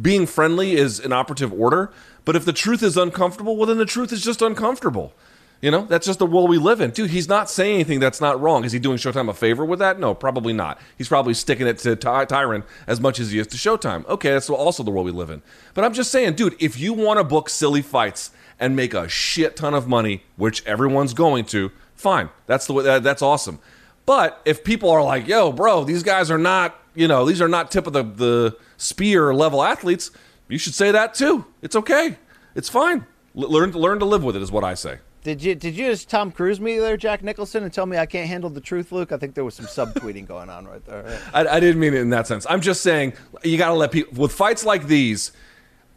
being friendly is an operative order. But if the truth is uncomfortable, well, then the truth is just uncomfortable. You know, that's just the world we live in. Dude, he's not saying anything that's not wrong. Is he doing Showtime a favor with that? No, probably not. He's probably sticking it to Ty- Tyron as much as he is to Showtime. Okay, that's also the world we live in. But I'm just saying, dude, if you want to book silly fights and make a shit ton of money, which everyone's going to, fine. That's the way, that, that's awesome. But if people are like, yo, bro, these guys are not, you know, these are not tip of the, the spear level athletes, you should say that too. It's okay. It's fine. L- learn, learn to live with it, is what I say. Did you did you just Tom Cruise me there, Jack Nicholson, and tell me I can't handle the truth, Luke? I think there was some subtweeting going on right there. I, I didn't mean it in that sense. I'm just saying you got to let people with fights like these.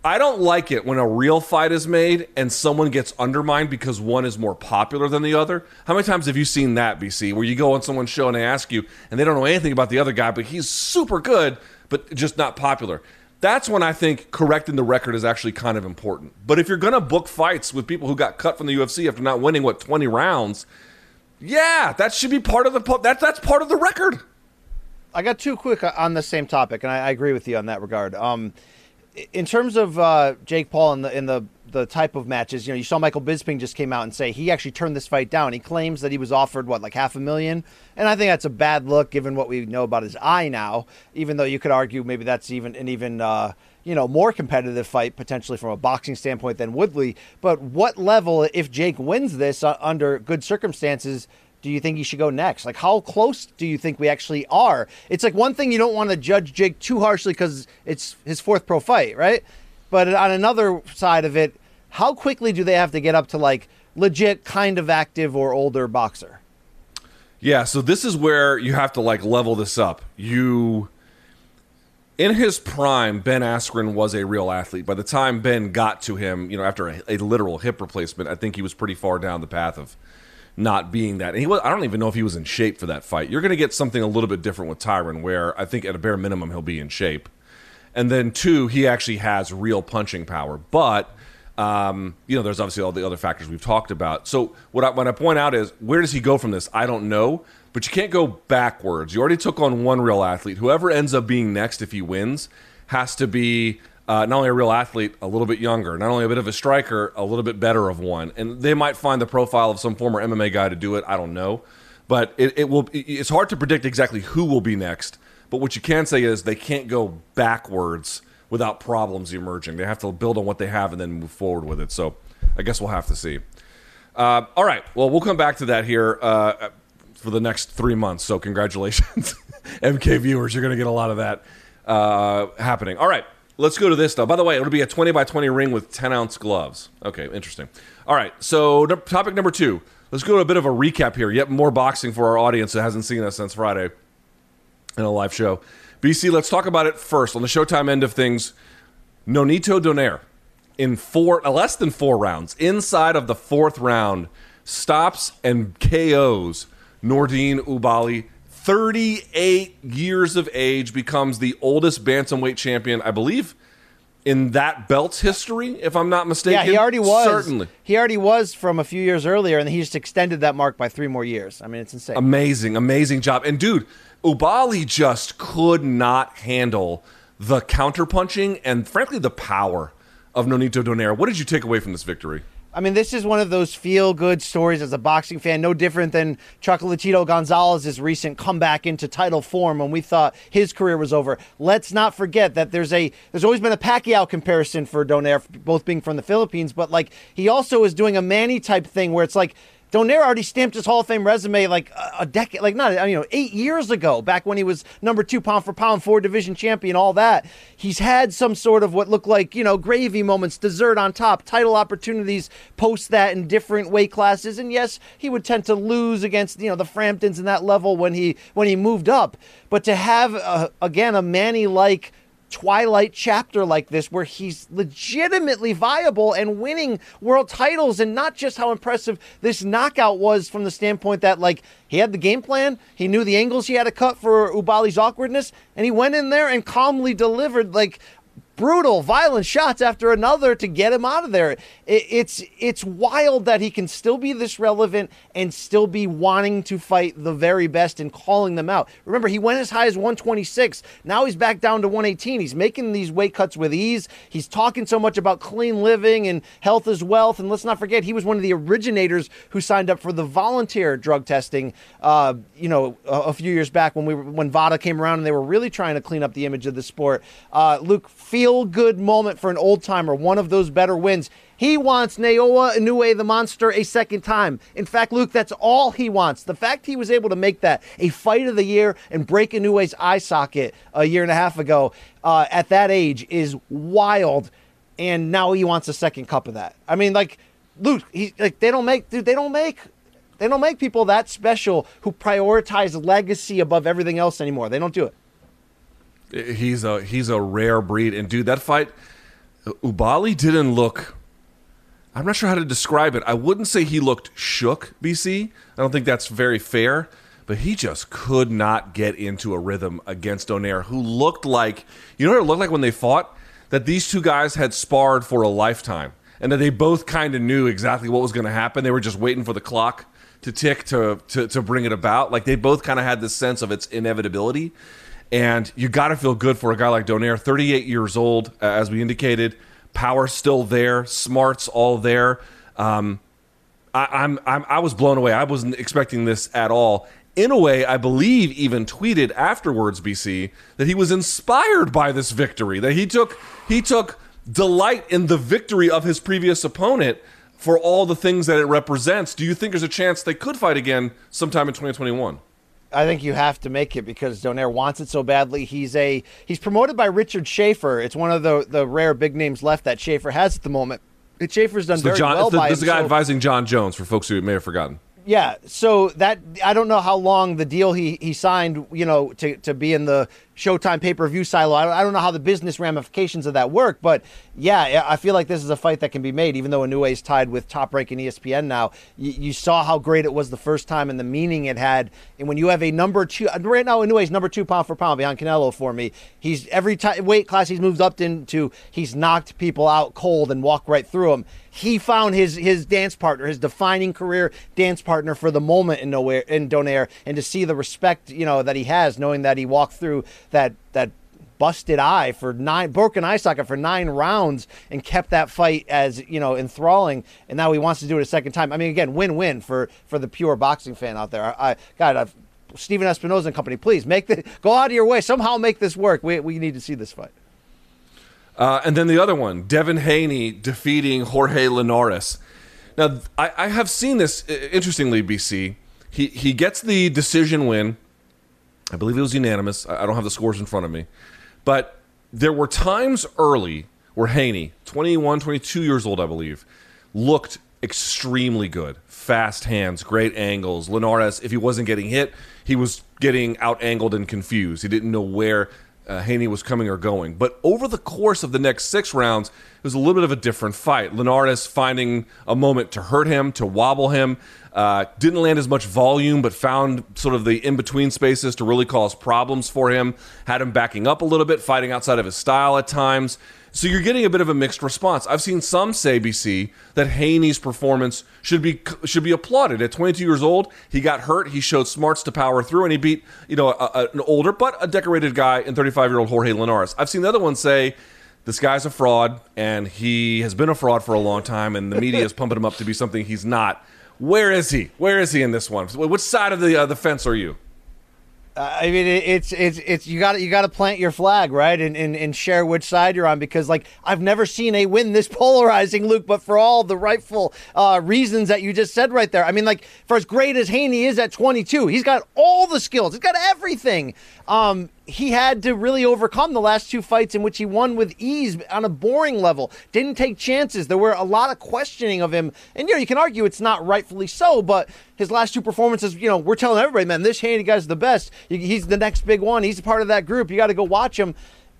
I don't like it when a real fight is made and someone gets undermined because one is more popular than the other. How many times have you seen that, BC, where you go on someone's show and they ask you and they don't know anything about the other guy, but he's super good, but just not popular? That's when I think correcting the record is actually kind of important. But if you're going to book fights with people who got cut from the UFC after not winning what 20 rounds, yeah, that should be part of the that that's part of the record. I got two quick uh, on the same topic, and I, I agree with you on that regard. Um, in terms of uh, Jake Paul and the in the the type of matches, you know, you saw Michael Bisping just came out and say he actually turned this fight down. He claims that he was offered what like half a million, and I think that's a bad look given what we know about his eye now. Even though you could argue maybe that's even an even uh, you know more competitive fight potentially from a boxing standpoint than Woodley. But what level, if Jake wins this uh, under good circumstances? do you think he should go next? Like, how close do you think we actually are? It's like one thing you don't want to judge Jake too harshly because it's his fourth pro fight, right? But on another side of it, how quickly do they have to get up to like legit, kind of active or older boxer? Yeah, so this is where you have to like level this up. You in his prime, Ben Askren was a real athlete. By the time Ben got to him, you know, after a, a literal hip replacement, I think he was pretty far down the path of not being that. And he was I don't even know if he was in shape for that fight. You're going to get something a little bit different with Tyron where I think at a bare minimum he'll be in shape. And then two, he actually has real punching power. But um, you know, there's obviously all the other factors we've talked about. So what I, what I point out is, where does he go from this? I don't know, but you can't go backwards. You already took on one real athlete. Whoever ends up being next, if he wins, has to be uh, not only a real athlete, a little bit younger, not only a bit of a striker, a little bit better of one. And they might find the profile of some former MMA guy to do it. I don't know, but it, it will. it- It's hard to predict exactly who will be next. But what you can say is they can't go backwards without problems emerging. They have to build on what they have and then move forward with it. So I guess we'll have to see. Uh, all right. Well, we'll come back to that here uh, for the next three months. So congratulations, MK viewers. You're going to get a lot of that uh, happening. All right. let's go to this though. By the way, it'll be a 20 by 20 ring with 10 ounce gloves. Okay, interesting. All right, so topic number two. Let's go to a bit of a recap here. Yet more boxing for our audience that hasn't seen us since Friday in a live show. BC, let's talk about it first on the Showtime end of things. Nonito Donaire in four, uh, less than four rounds, inside of the fourth round, stops and KOs Nordine Oubaali. 38 years of age, becomes the oldest bantamweight champion, I believe, in that belt's history, if I'm not mistaken. Yeah, he already was. Certainly. He already was from a few years earlier, and he just extended that mark by three more years. I mean, it's insane. Amazing, amazing job. And dude, Oubaali just could not handle the counterpunching and frankly the power of Nonito Donaire. What did you take away from this victory? I mean, this is one of those feel good stories as a boxing fan, no different than Chocolatito Gonzalez's recent comeback into title form when we thought his career was over. Let's not forget that there's a there's always been a Pacquiao comparison for Donaire, both being from the Philippines, but like he also is doing a Manny type thing where it's like Donaire already stamped his Hall of Fame resume like a, a decade, like not you know eight years ago, back when he was number two pound for pound, four division champion, all that. He's had some sort of what looked like you know gravy moments, dessert on top, title opportunities post that in different weight classes, and yes, he would tend to lose against you know the Framptons and that level when he when he moved up, but to have uh, again a Manny like twilight chapter like this where he's legitimately viable and winning world titles and not just how impressive this knockout was from the standpoint that like he had the game plan he knew the angles he had to cut for Oubaali's awkwardness and he went in there and calmly delivered like brutal, violent shots after another to get him out of there. It, it's it's wild that he can still be this relevant and still be wanting to fight the very best and calling them out. Remember, he went as high as 126. Now he's back down to 118. He's making these weight cuts with ease. He's talking so much about clean living and health is wealth. And let's not forget, he was one of the originators who signed up for the volunteer drug testing. Uh, you know, a, a, few years back when we were, when VADA came around and they were really trying to clean up the image of the sport. Uh, Luke feel good moment for an old timer, one of those better wins. He wants Naoya Inoue, the monster, a second time. In fact, Luke, that's all he wants. The fact he was able to make that a fight of the year and break Inoue's eye socket a year and a half ago uh, at that age is wild. And now he wants a second cup of that. I mean, like, Luke, he like they don't make, dude, they don't make they don't make people that special who prioritize legacy above everything else anymore. They don't do it. He's a he's a rare breed, and dude, that fight, Oubaali didn't look. I'm not sure how to describe it. I wouldn't say he looked shook, BC. I don't think that's very fair, but he just could not get into a rhythm against Donaire, who looked like you know what it looked like when they fought. That these two guys had sparred for a lifetime, and that they both kind of knew exactly what was going to happen. They were just waiting for the clock to tick to to, to bring it about. Like they both kind of had this sense of its inevitability. And you got to feel good for a guy like Donaire, 38 years old, as we indicated. Power still there, smarts all there. Um, I, I'm, I'm I was blown away. I wasn't expecting this at all. In a way, I believe, even tweeted afterwards, BC, that he was inspired by this victory. That he took he took delight in the victory of his previous opponent for all the things that it represents. Do you think there's a chance they could fight again sometime in 2021? I think you have to make it because Donaire wants it so badly. He's a he's promoted by Richard Schaefer. It's one of the the rare big names left that Schaefer has at the moment. And Schaefer's done So very John, well the, by this is guy so- advising Jon Jones for folks who may have forgotten. yeah, so that I don't know how long the deal he he signed, you know, to to be in the Showtime pay per view silo. I don't, I don't know how the business ramifications of that work, but yeah, I feel like this is a fight that can be made, even though Inoue is tied with top ranking ESPN now. You, you saw how great it was the first time and the meaning it had. And when you have a number two, uh, right now Inoue's number two pound for pound behind Canelo for me. He's every weight class he's moved up into, he's knocked people out cold and walked right through them. He found his his dance partner, his defining career dance partner for the moment in nowhere in Donaire, and to see the respect you know that he has, knowing that he walked through that that busted eye for nine broken eye socket for nine rounds and kept that fight as you know enthralling and now he wants to do it a second time i mean again win-win for for the pure boxing fan out there i, I god I've, Stephen Espinoza and company, please make the go out of your way. Somehow make this work. We, we need to see this fight. Uh, and then the other one, Devin Haney defeating Jorge Linares. Now, I, I have seen this, interestingly, BC. He, he gets the decision win. I believe it was unanimous. I don't have the scores in front of me. But there were times early where Haney, 21, 22 years old, I believe, looked extremely good. Fast hands, great angles. Linares, if he wasn't getting hit, he was getting out angled and confused. He didn't know where uh, Haney was coming or going. But over the course of the next six rounds, it was a little bit of a different fight. Linares finding a moment to hurt him, to wobble him. Uh, didn't land as much volume, but found sort of the in between spaces to really cause problems for him. Had him backing up a little bit, fighting outside of his style at times. So you're getting a bit of a mixed response. I've seen some say, BC, that Haney's performance should be should be applauded. At 22 years old, he got hurt. He showed smarts to power through, and he beat you know a, a, an older but a decorated guy in 35 year old Jorge Linares. I've seen the other one say. This guy's a fraud, and he has been a fraud for a long time, and the media is pumping him up to be something he's not. Where is he? Where is he in this one? Which side of the uh, the fence are you? I mean, it's it's it's you got you got to plant your flag right and, and and share which side you're on because like I've never seen a win this polarizing, Luke. But for all the rightful uh, reasons that you just said right there, I mean, like for as great as Haney is at 22, he's got all the skills, he's got everything. Um, he had to really overcome the last two fights in which he won with ease on a boring level. Didn't take chances. There were a lot of questioning of him, and you know you can argue it's not rightfully so, but his last two performances, you know, we're telling everybody, man, this Haney guy's the best. He's the next big one. He's a part of that group. You got to go watch him.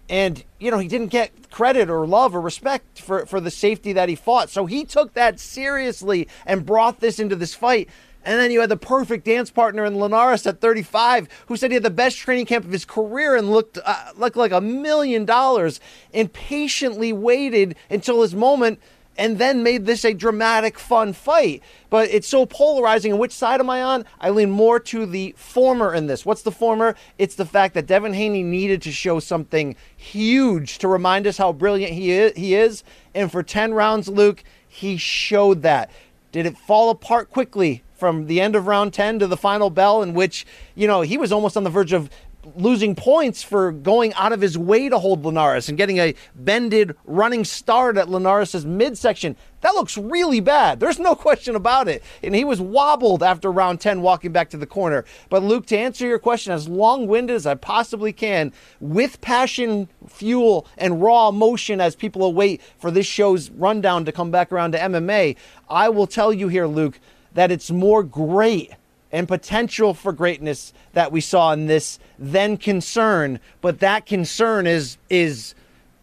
And you know he didn't get credit or love or respect for for the safety that he fought. So he took that seriously and brought this into this fight. And then you had the perfect dance partner in Linares at 35, who said he had the best training camp of his career and looked uh, looked like a million dollars, and patiently waited until his moment, and then made this a dramatic, fun fight. But it's so polarizing. And which side am I on? I lean more to the former in this. What's the former? It's the fact that Devin Haney needed to show something huge to remind us how brilliant he is. He is. And for 10 rounds, Luke, he showed that. Did it fall apart quickly? from the end of round 10 to the final bell, in which, you know, he was almost on the verge of losing points for going out of his way to hold Linares and getting a bended running start at Linares' midsection. That looks really bad. There's no question about it. And he was wobbled after round 10 walking back to the corner. But Luke, to answer your question as long-winded as I possibly can, with passion, fuel, and raw emotion as people await for this show's rundown to come back around to MMA, I will tell you here, Luke, that it's more great and potential for greatness that we saw in this then concern. But that concern is is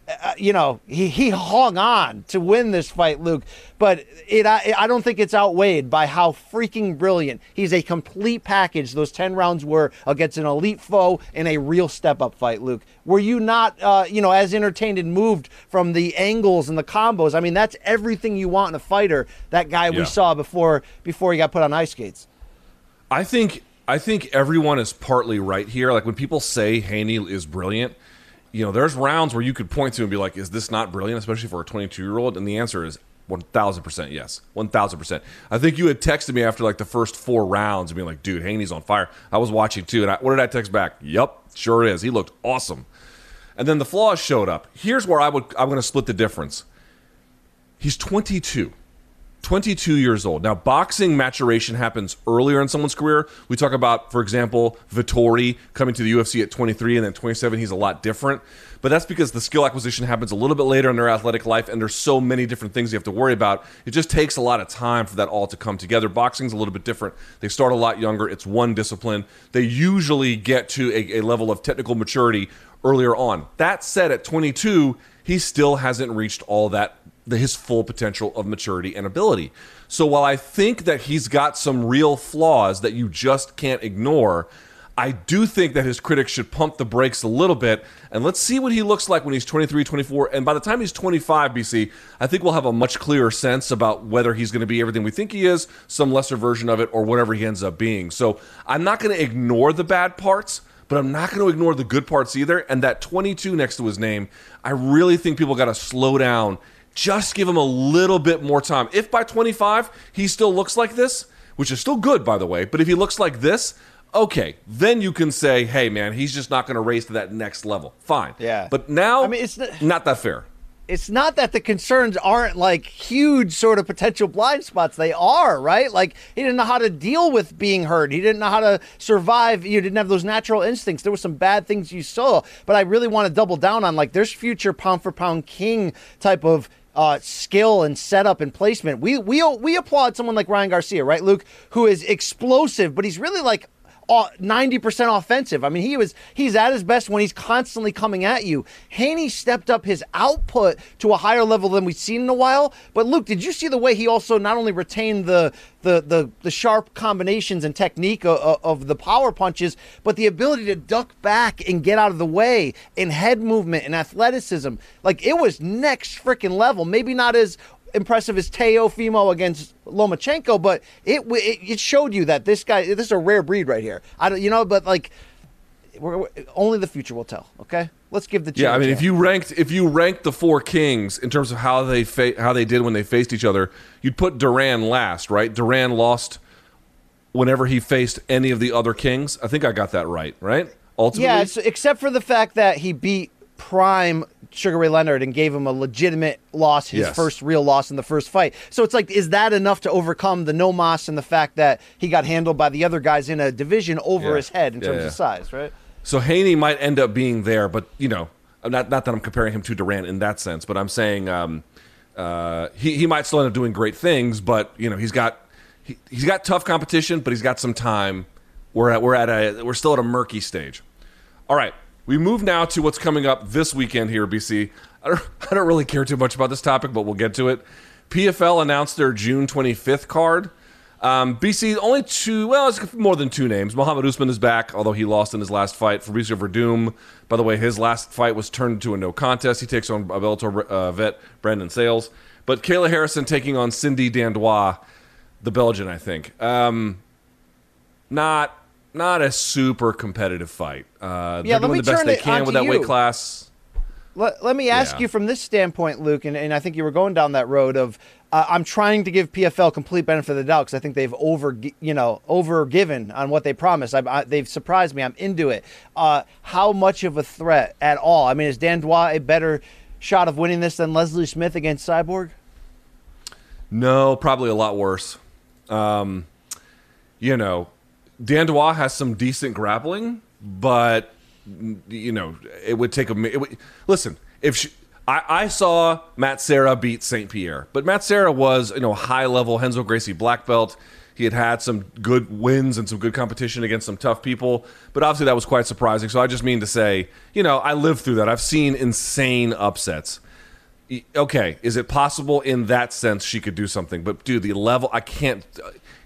uh, you know he, he hung on to win this fight, Luke. But it I, I don't think it's outweighed by how freaking brilliant he's a complete package. Those ten rounds were against an elite foe in a real step up fight, Luke. Were you not uh, you know as entertained and moved from the angles and the combos? I mean that's everything you want in a fighter. That guy Yeah. we saw before before he got put on ice skates. I think I think everyone is partly right here. Like when people say Haney is brilliant, you know, there's rounds where you could point to and be like, "Is this not brilliant?" Especially for a 22 year old, and the answer is 1,000 percent yes, 1,000 percent. I think you had texted me after like the first four rounds and being like, "Dude, Haney's on fire." I was watching too, and I, what did I text back? Yup, sure is. He looked awesome. And then the flaws showed up. Here's where I would I'm going to split the difference. He's 22. 22 years old. Now, boxing maturation happens earlier in someone's career. We talk about, for example, Vettori coming to the UFC at 23 and then 27. He's a lot different. But that's because the skill acquisition happens a little bit later in their athletic life, and there's so many different things you have to worry about. It just takes a lot of time for that all to come together. Boxing's a little bit different. They start a lot younger, it's one discipline. They usually get to a, a level of technical maturity earlier on. That said, at 22, he still hasn't reached all that the, his full potential of maturity and ability. So while I think that he's got some real flaws that you just can't ignore, I do think that his critics should pump the brakes a little bit and let's see what he looks like when he's 23, 24. And by the time he's 25, BC, I think we'll have a much clearer sense about whether he's going to be everything we think he is, some lesser version of it, or whatever he ends up being. So I'm not going to ignore the bad parts but I'm not going to ignore the good parts either. And that 22 next to his name, I really think people got to slow down. Just give him a little bit more time. If by 25 he still looks like this, which is still good, by the way, but if he looks like this, okay, then you can say, hey, man, he's just not going to raise to that next level. Fine. Yeah. But now, I mean, it's not- not that fair. it's not that the concerns aren't like huge sort of potential blind spots. They are, right? Like he didn't know how to deal with being hurt. He didn't know how to survive. You didn't have those natural instincts. There were some bad things you saw, but I really want to double down on like there's future pound for pound king type of uh, skill and setup and placement. We we we applaud someone like Ryan Garcia, right, Luke, who is explosive, but he's really like ninety percent offensive. I mean, he was he's at his best when he's constantly coming at you. Haney stepped up his output to a higher level than we've seen in a while. But Luke, did you see the way he also not only retained the the the, the sharp combinations and technique of, of the power punches, but the ability to duck back and get out of the way in head movement and athleticism? Like it was next freaking level. Maybe not as impressive as Teofimo against Lomachenko, but it, it, it showed you that this guy this is a rare breed right here. I don't you know, but like we're, we're, only the future will tell. Okay, let's give the yeah. I mean, if you ranked if you ranked the four kings in terms of how they fa- how they did when they faced each other, you'd put Duran last, right? Duran lost whenever he faced any of the other kings. I think I got that right, right? Ultimately, yeah. except for the fact that he beat prime Sugar Ray Leonard and gave him a legitimate loss, his yes. first real loss in the first fight. So it's like, is that enough to overcome the no mas and the fact that he got handled by the other guys in a division over yeah. his head in yeah, terms yeah. of size, right? So Haney might end up being there, but you know, not not that I'm comparing him to Duran in that sense, but I'm saying um, uh, he he might still end up doing great things, but you know, he's got he, he's got tough competition, but he's got some time. We're at we're at a we're still at a murky stage. All right. We move now to what's coming up this weekend here, BC. I don't, I don't really care too much about this topic, but we'll get to it. PFL announced their June 25th card. Um, BC, only two, well, it's more than two names. Muhammad Usman is back, although he lost in his last fight. Fabricio Werdum, by the way, his last fight was turned into a no contest. He takes on a Bellator uh, vet Brandon Sales. But Kayla Harrison taking on Cindy Dandois, the Belgian, I think. Um, not not a super competitive fight. Uh, yeah, they're doing the best they can with that you. weight class. Let, let me ask yeah. you from this standpoint, Luke, and, and I think you were going down that road of uh, I'm trying to give PFL complete benefit of the doubt because I think they've over, you know, over given on what they promised. I, I, they've surprised me. I'm into it. Uh, how much of a threat at all? I mean, is Dan Dandois a better shot of winning this than Leslie Smith against Cyborg? No, probably a lot worse. Um, you know, Dandois has some decent grappling, but you know it would take a. Would, listen, if she, I, I saw Matt Serra beat St. Pierre, but Matt Serra was you know high level Renzo Gracie black belt. He had had some good wins and some good competition against some tough people, but obviously that was quite surprising. So I just mean to say, you know, I lived through that. I've seen insane upsets. Okay, is it possible in that sense she could do something? But dude, the level I can't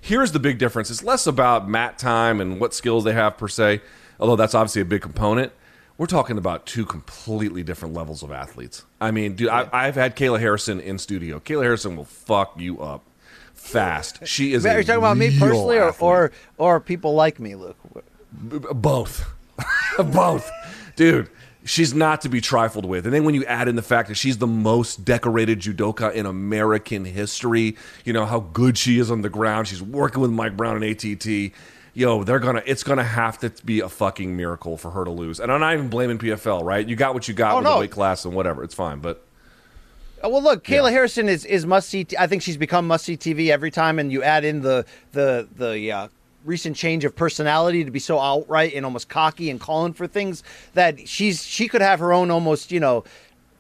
here's the big difference. It's less about mat time and what skills they have per se, although that's obviously a big component. We're talking about two completely different levels of athletes. I mean, dude, I, have had Kayla Harrison in studio. Kayla Harrison will fuck you up fast. She is. Are you talking about me personally, or, or or people like me, Luke? B- both, both, dude she's not to be trifled with. And then when you add in the fact that she's the most decorated judoka in American history, you know how good she is on the ground. She's working with Mike Brown and ATT. Yo, they're gonna. It's gonna have to be a fucking miracle for her to lose. And I'm not even blaming PFL, right? You got what you got oh, with no. the weight class and whatever. It's fine, but. Uh, well, look, Kayla yeah. Harrison is, is must see. T- I think she's become must see TV every time, and you add in the the the uh, recent change of personality to be so outright and almost cocky and calling for things that she's she could have her own almost you know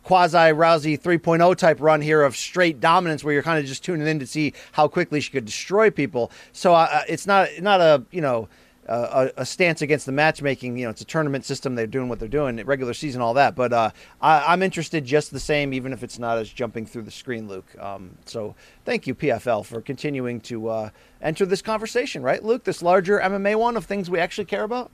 quasi Rousey 3.0 type run here of straight dominance where you're kind of just tuning in to see how quickly she could destroy people. So uh, uh it's not not a you know uh, a, a, stance against the matchmaking. You know, it's a tournament system. They're doing what they're doing, regular season, all that. But uh, I, am interested just the same, even if it's not as jumping through the screen, Luke. Um, so thank you, PFL, for continuing to uh, enter this conversation, right, Luke? This larger MMA one of things we actually care about.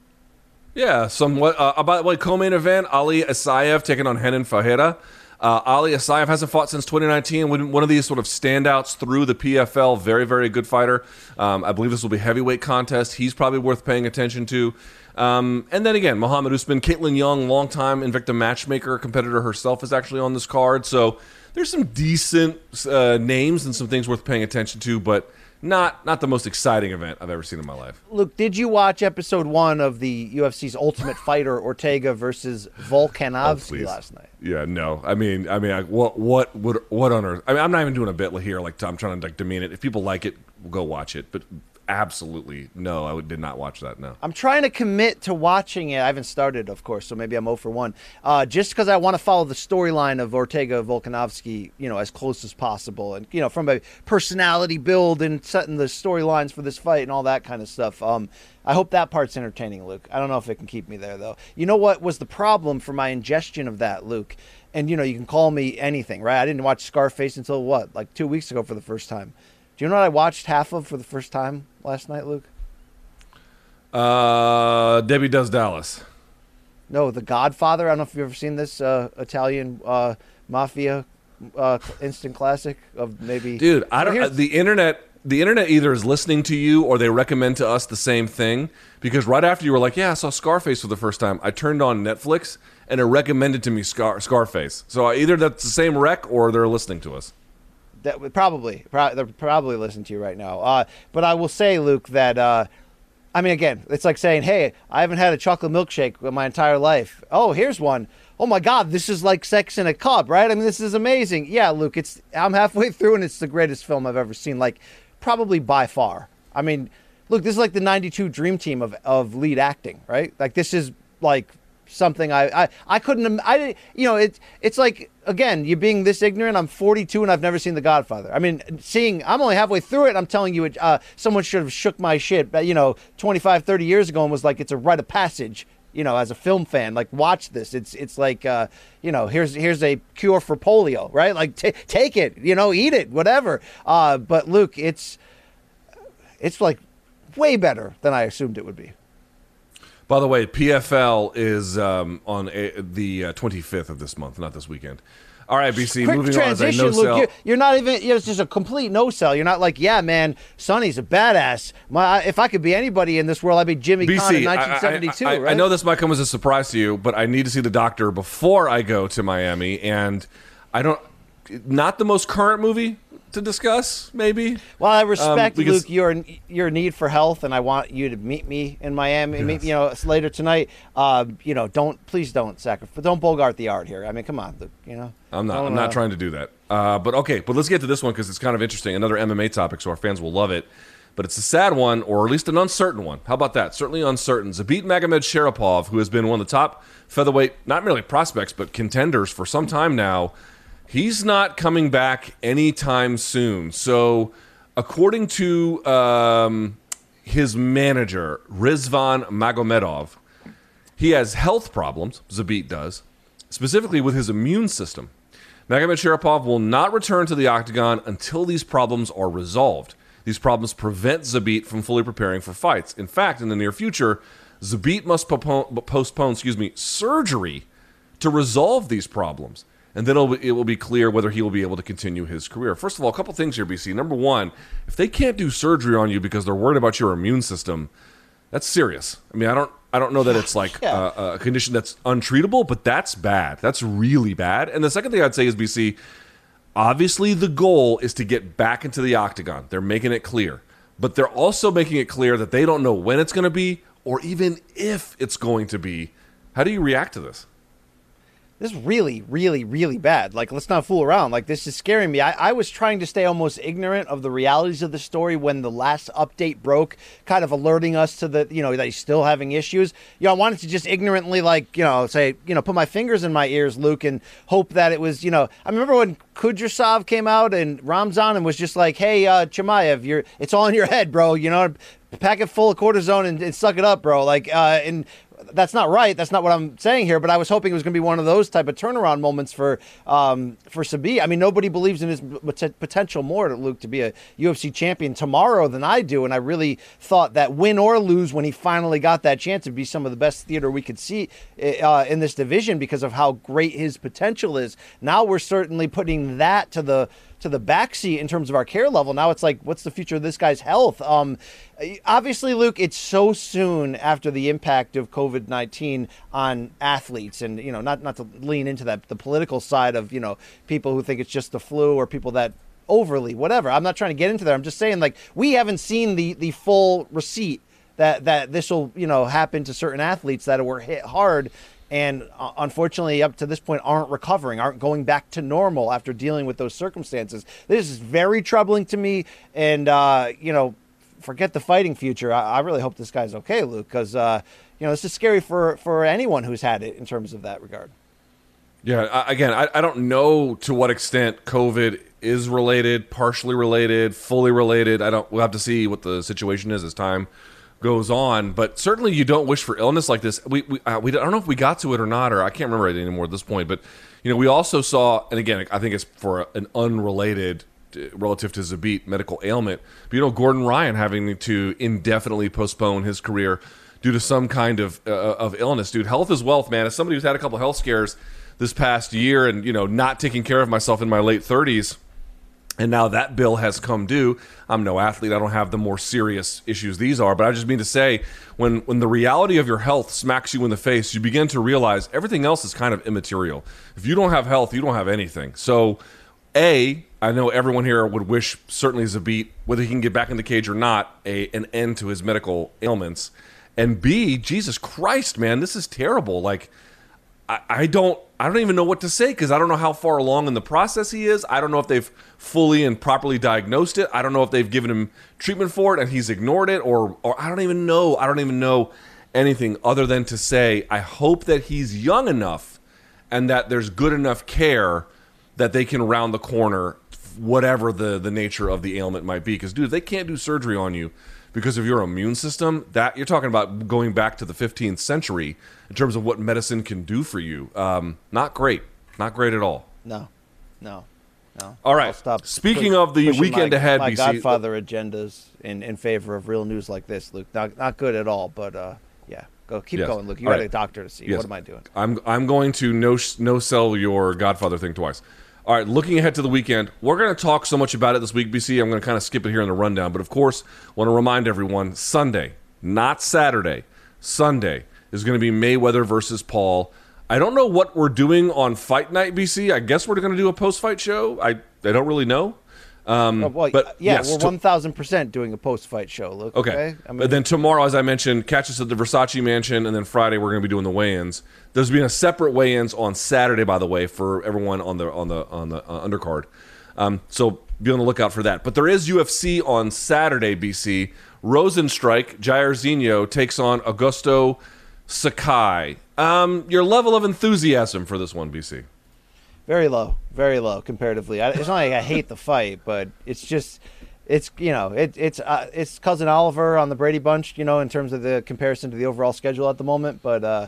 Yeah, somewhat uh, about like co-main event. Ali Isaev taking on Renan Ferreira. Uh, Ali Isaev hasn't fought since 2019. One of these sort of standouts through the PFL. Very, very good fighter. Um, I believe this will be heavyweight contest. He's probably worth paying attention to. Um, and then again, Muhammad Usman, Kaitlin Young, longtime Invicta matchmaker, competitor herself, is actually on this card. So there's some decent uh, names and some things worth paying attention to. But not not the most exciting event I've ever seen in my life. Luke, did you watch episode one of the UFC's Ultimate Fighter Ortega versus Volkanovski please. last night? Yeah, no. I mean, I mean, I, what what would what on earth? I mean, I'm not even doing a bit here. Like I'm trying to like demean it. If people like it, go watch it. But absolutely no, I did not watch that. No. I'm trying to commit to watching it. I haven't started, of course, so maybe I'm 0 for 1. Uh, just because I want to follow the storyline of Ortega Volkanovski, you know, as close as possible. And, you know, from a personality build and setting the storylines for this fight and all that kind of stuff. Um, I hope that part's entertaining, Luke. I don't know if it can keep me there, though. You know what was the problem for my ingestion of that, Luke? And, you know, you can call me anything, right? I didn't watch Scarface until what, like two weeks ago for the first time. Do you know what I watched half of for the first time last night, Luke? Uh, Debbie does Dallas. No, The Godfather. I don't know if you've ever seen this uh, Italian uh, mafia uh, instant classic of maybe. Dude, I don't. Uh, the internet, the internet either is listening to you or they recommend to us the same thing. Because right after you were like, "Yeah, I saw Scarface for the first time," I turned on Netflix and it recommended to me Scar- Scarface. So either that's the same rec or they're listening to us. That probably pro- they're probably listening to you right now. Uh, but I will say, Luke, that uh, I mean, again, it's like saying, "Hey, I haven't had a chocolate milkshake in my entire life. Oh, here's one. Oh my God, this is like sex in a cup, right? I mean, this is amazing. Yeah, Luke, it's I'm halfway through and it's the greatest film I've ever seen, like probably by far. I mean, look, this is like the '92 Dream Team of of lead acting, right? Like this is like something I I, I couldn't I you know it's it's like again you being this ignorant I'm 42 and I've never seen The Godfather. I mean seeing I'm only halfway through it I'm telling you it, uh, someone should have shook my shit you know 25 30 years ago and was like it's a rite of passage you know as a film fan like watch this. It's it's like uh, you know here's here's a cure for polio right? Like ta take it you know eat it whatever. Uh, but Luke it's it's like way better than I assumed it would be By the way, PFL is um, on a, the uh, 25th of this month, not this weekend. All right, BC, quick moving transition, on. no Luke. sell. You're, you're not even. You're just a complete no sell. You're not like, yeah, man. Sonny's a badass. My, if I could be anybody in this world, I'd be Jimmy in BC, I- I- 1972. I, I, right? I know this might come as a surprise to you, but I need to see the doctor before I go to Miami, and I don't. Not the most current movie to discuss, maybe. Well, I respect Um, Luke your your need for health, and I want you to meet me in Miami. Meet, you know, later tonight. Uh, you know, don't please don't sacrifice. Don't bogart the art here. I mean, come on, Luke. You know, I'm not. I'm not trying to do that. Uh, but okay. But let's get to this one because it's kind of interesting. Another MMA topic, so our fans will love it. But it's a sad one, or at least an uncertain one. How about that? Certainly uncertain. Zabit Magomedsharipov, who has been one of the top featherweight, not merely prospects, but contenders for some time now, he's not coming back anytime soon. So, according to um, his manager, Rizvan Magomedov, he has health problems, Zabit does, specifically with his immune system. Magomedsharipov will not return to the octagon until these problems are resolved. These problems prevent Zabit from fully preparing for fights. In fact, in the near future, Zabit must postpone, excuse me, surgery to resolve these problems. And then it'll, it will be clear whether he will be able to continue his career. First of all, a couple things here, BC. Number one, if they can't do surgery on you because they're worried about your immune system, that's serious. I mean, I don't, I don't know that it's like Yeah. uh, a condition that's untreatable, but that's bad. That's really bad. And the second thing I'd say is, BC, obviously the goal is to get back into the octagon. They're making it clear, but they're also making it clear that they don't know when it's going to be or even if it's going to be. How do you react to this? This is really, really, really bad. Like, let's not fool around. Like, this is scaring me. I, I was trying to stay almost ignorant of the realities of the story when the last update broke, kind of alerting us to the, you know, that he's still having issues. You know, I wanted to just ignorantly, like, you know, say, you know, put my fingers in my ears, Luke, and hope that it was, you know, I remember when Kudrasov came out and Ramzan and was just like, hey, uh, Chimaev, you're, it's all in your head, bro. You know, pack it full of cortisone and, and suck it up, bro. Like, uh, and that's not right. That's not what I'm saying here. But I was hoping it was going to be one of those type of turnaround moments for um, for Zabit. I mean, nobody believes in his potential more, to Luke, to be a UFC champion tomorrow than I do. And I really thought that win or lose, when he finally got that chance, would be some of the best theater we could see uh, in this division because of how great his potential is. Now we're certainly putting that to the to the backseat in terms of our care level. Now it's like, what's the future of this guy's health? Um, obviously, Luke, it's so soon after the impact of COVID nineteen on athletes, and you know, not not to lean into that the political side of you know people who think it's just the flu or people that overly, whatever. I'm not trying to get into there. I'm just saying like we haven't seen the the full receipt that that this will you know happen to certain athletes that were hit hard and uh, unfortunately up to this point aren't recovering aren't going back to normal after dealing with those circumstances this is very troubling to me and uh, you know forget the fighting future i, I really hope this guy's okay luke because uh, you know this is scary for for anyone who's had it in terms of that regard Yeah, again, I, I don't know to what extent COVID is related, partially related, fully related. I don't. We'll have to see what the situation is as time goes on. But certainly, you don't wish for illness like this. We we, uh, we I don't know if we got to it or not, or I can't remember it anymore at this point. But you know, we also saw, and again, I think it's for an unrelated uh, relative to Zabit medical ailment. But you know, Gordon Ryan having to indefinitely postpone his career due to some kind of uh, of illness. Dude, health is wealth, man. As somebody who's had a couple health scares this past year, and you know, not taking care of myself in my late thirties, and now that bill has come due. I'm no athlete. I don't have the more serious issues these are, but I just mean to say, when when the reality of your health smacks you in the face, you begin to realize everything else is kind of immaterial. If you don't have health, you don't have anything. So, a, I know everyone here would wish certainly Zabit, whether he can get back in the cage or not, a an end to his medical ailments. And B, Jesus Christ, man, this is terrible. Like, I, I don't I don't even know what to say because I don't know how far along in the process he is. I don't know if they've fully and properly diagnosed it. I don't know if they've given him treatment for it and he's ignored it, or or I don't even know. I don't even know anything other than to say I hope that he's young enough and that there's good enough care that they can round the corner, whatever the the nature of the ailment might be. Because dude, if they can't do surgery on you because of your immune system, that you're talking about going back to the 15th century in terms of what medicine can do for you. Um, not great, not great at all. no no no All right. I'll stop Speaking pu- of the weekend my, ahead, my BC godfather agendas in, in favor of real news like this luke not, not good at all but uh yeah go keep Yes. going luke you All got right. a doctor to see Yes. what am i doing I'm I'm going to no no sell your Godfather thing twice. All right, looking ahead to the weekend, we're going to talk so much about it this week, BC. I'm going to kind of skip it here in the rundown, but of course, want to remind everyone: Sunday, not Saturday, Sunday is going to be Mayweather versus Paul. I don't know what we're doing on Fight Night, BC. I guess we're going to do a post-fight show. I I don't really know. Um, Oh, well, but yeah, yes, we're one thousand percent doing a post-fight show, Luke. Okay. Okay, I mean, but then tomorrow, as I mentioned, catch us at the Versace Mansion, and then Friday we're going to be doing the weigh-ins. There's been a separate weigh-ins on Saturday, by the way, for everyone on the on the on the uh, undercard. Um, so be on the lookout for that. But there is UFC on Saturday. BC Rozenstruik Jairzinho takes on Augusto Sakai. Um, your level of enthusiasm for this one, BC? Very low, very low comparatively. I, it's not like I hate the fight, but it's just. It's you know it, it's uh, it's cousin Oliver on the Brady Bunch you know in terms of the comparison to the overall schedule at the moment, but uh,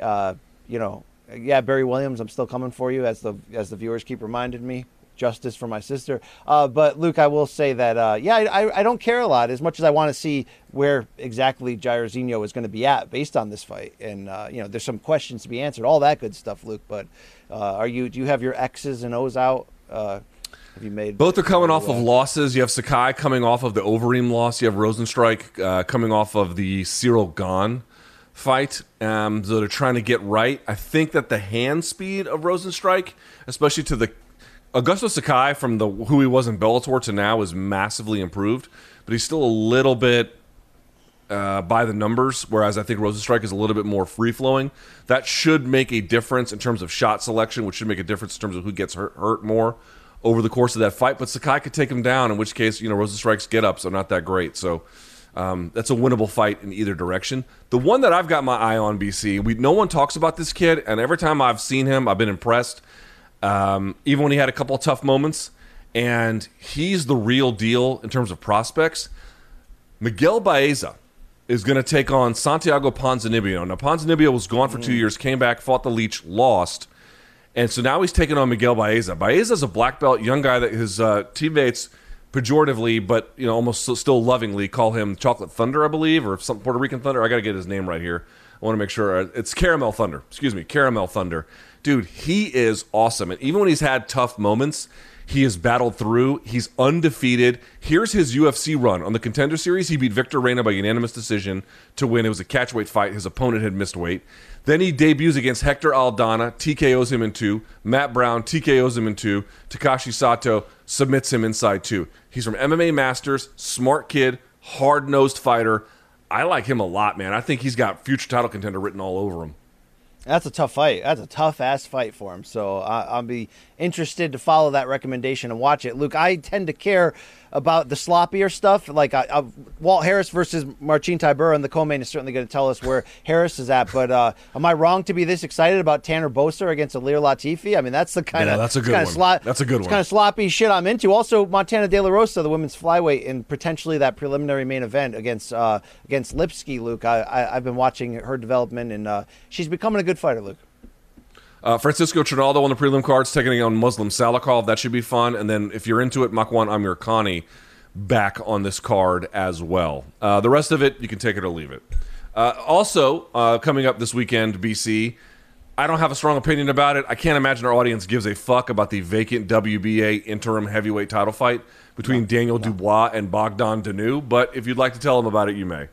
uh, you know yeah Barry Williams I'm still coming for you as the as the viewers keep reminding me justice for my sister. Uh, but Luke, I will say that uh, yeah, I, I, don't care a lot as much as I want to see where exactly Jairzinho is going to be at based on this fight, and uh, you know there's some questions to be answered, all that good stuff, Luke. But uh, are you do you have your X's and O's out? Uh, have you made Both are coming off of losses. You have Sakai coming off of the Overeem loss. You have Rozenstruik uh, coming off of the Ciryl Gane fight. Um, so they're trying to get right. I think that the hand speed of Rozenstruik, especially to the Augusto Sakai from the who he was in Bellator to now, is massively improved. But he's still a little bit uh, by the numbers, whereas I think Rozenstruik is a little bit more free flowing. That should make a difference in terms of shot selection, which should make a difference in terms of who gets hurt, hurt more over the course of that fight. But Sakai could take him down, in which case, you know, Rozenstruik's get ups are not that great. So um, that's a winnable fight in either direction. The one that I've got my eye on, BC, we no one talks about this kid, and every time I've seen him, I've been impressed. Um, even when he had a couple of tough moments, and he's the real deal in terms of prospects. Miguel Baeza is going to take on Santiago Ponzinibbio. Now, Ponzinibbio was gone for two years, came back, fought the Leech, lost. And so now he's taking on Miguel Baeza. Baeza is a black belt, young guy that his uh, teammates pejoratively, but you know almost still lovingly call him Chocolate Thunder, I believe, or some Puerto Rican Thunder. I got to get his name right here. I want to make sure uh, it's Caramel Thunder. Excuse me, Caramel Thunder. Dude, he is awesome, and even when he's had tough moments, He has battled through. He's undefeated. Here's his UFC run. On the contender series, he beat Victor Reyna by unanimous decision to win. It was a catchweight fight. His opponent had missed weight. Then he debuts against Hector Aldana, TKOs him in two. Matt Brown, TKOs him in two. Takashi Sato submits him inside two. He's from MMA Masters, smart kid, hard nosed fighter. I like him a lot, man. I think he's got future title contender written all over him. That's a tough fight. That's a tough ass fight for him. So I, I'll be interested to follow that recommendation and watch it. Luke, I tend to care about the sloppier stuff. Like I, I, Walt Harris versus Marcin Tybura, and the co-main is certainly going to tell us where Harris is at. But uh, am I wrong to be this excited about Tanner Boser against Ilir Latifi? I mean, that's the kind Yeah, of that's a good kind one. Of slot, That's a good one. Kind of sloppy shit I'm into. Also, Montana De La Rosa, the women's flyweight, in potentially that preliminary main event against uh, against Lipski. Luke, I, I, I've been watching her development, and uh, she's becoming a good fighter. Luke. Uh, Francisco Trinaldo on the prelim cards taking on Muslim Salikhov. That should be fun. And then if you're into it, Makwan Amirkhani back on this card as well. Uh, the rest of it, you can take it or leave it. Uh, also, uh, coming up this weekend, BC, I don't have a strong opinion about it. I can't imagine our audience gives a fuck about the vacant WBA interim heavyweight title fight between Daniel Dubois and Bogdan Dinu. But if you'd like to tell them about it, you may.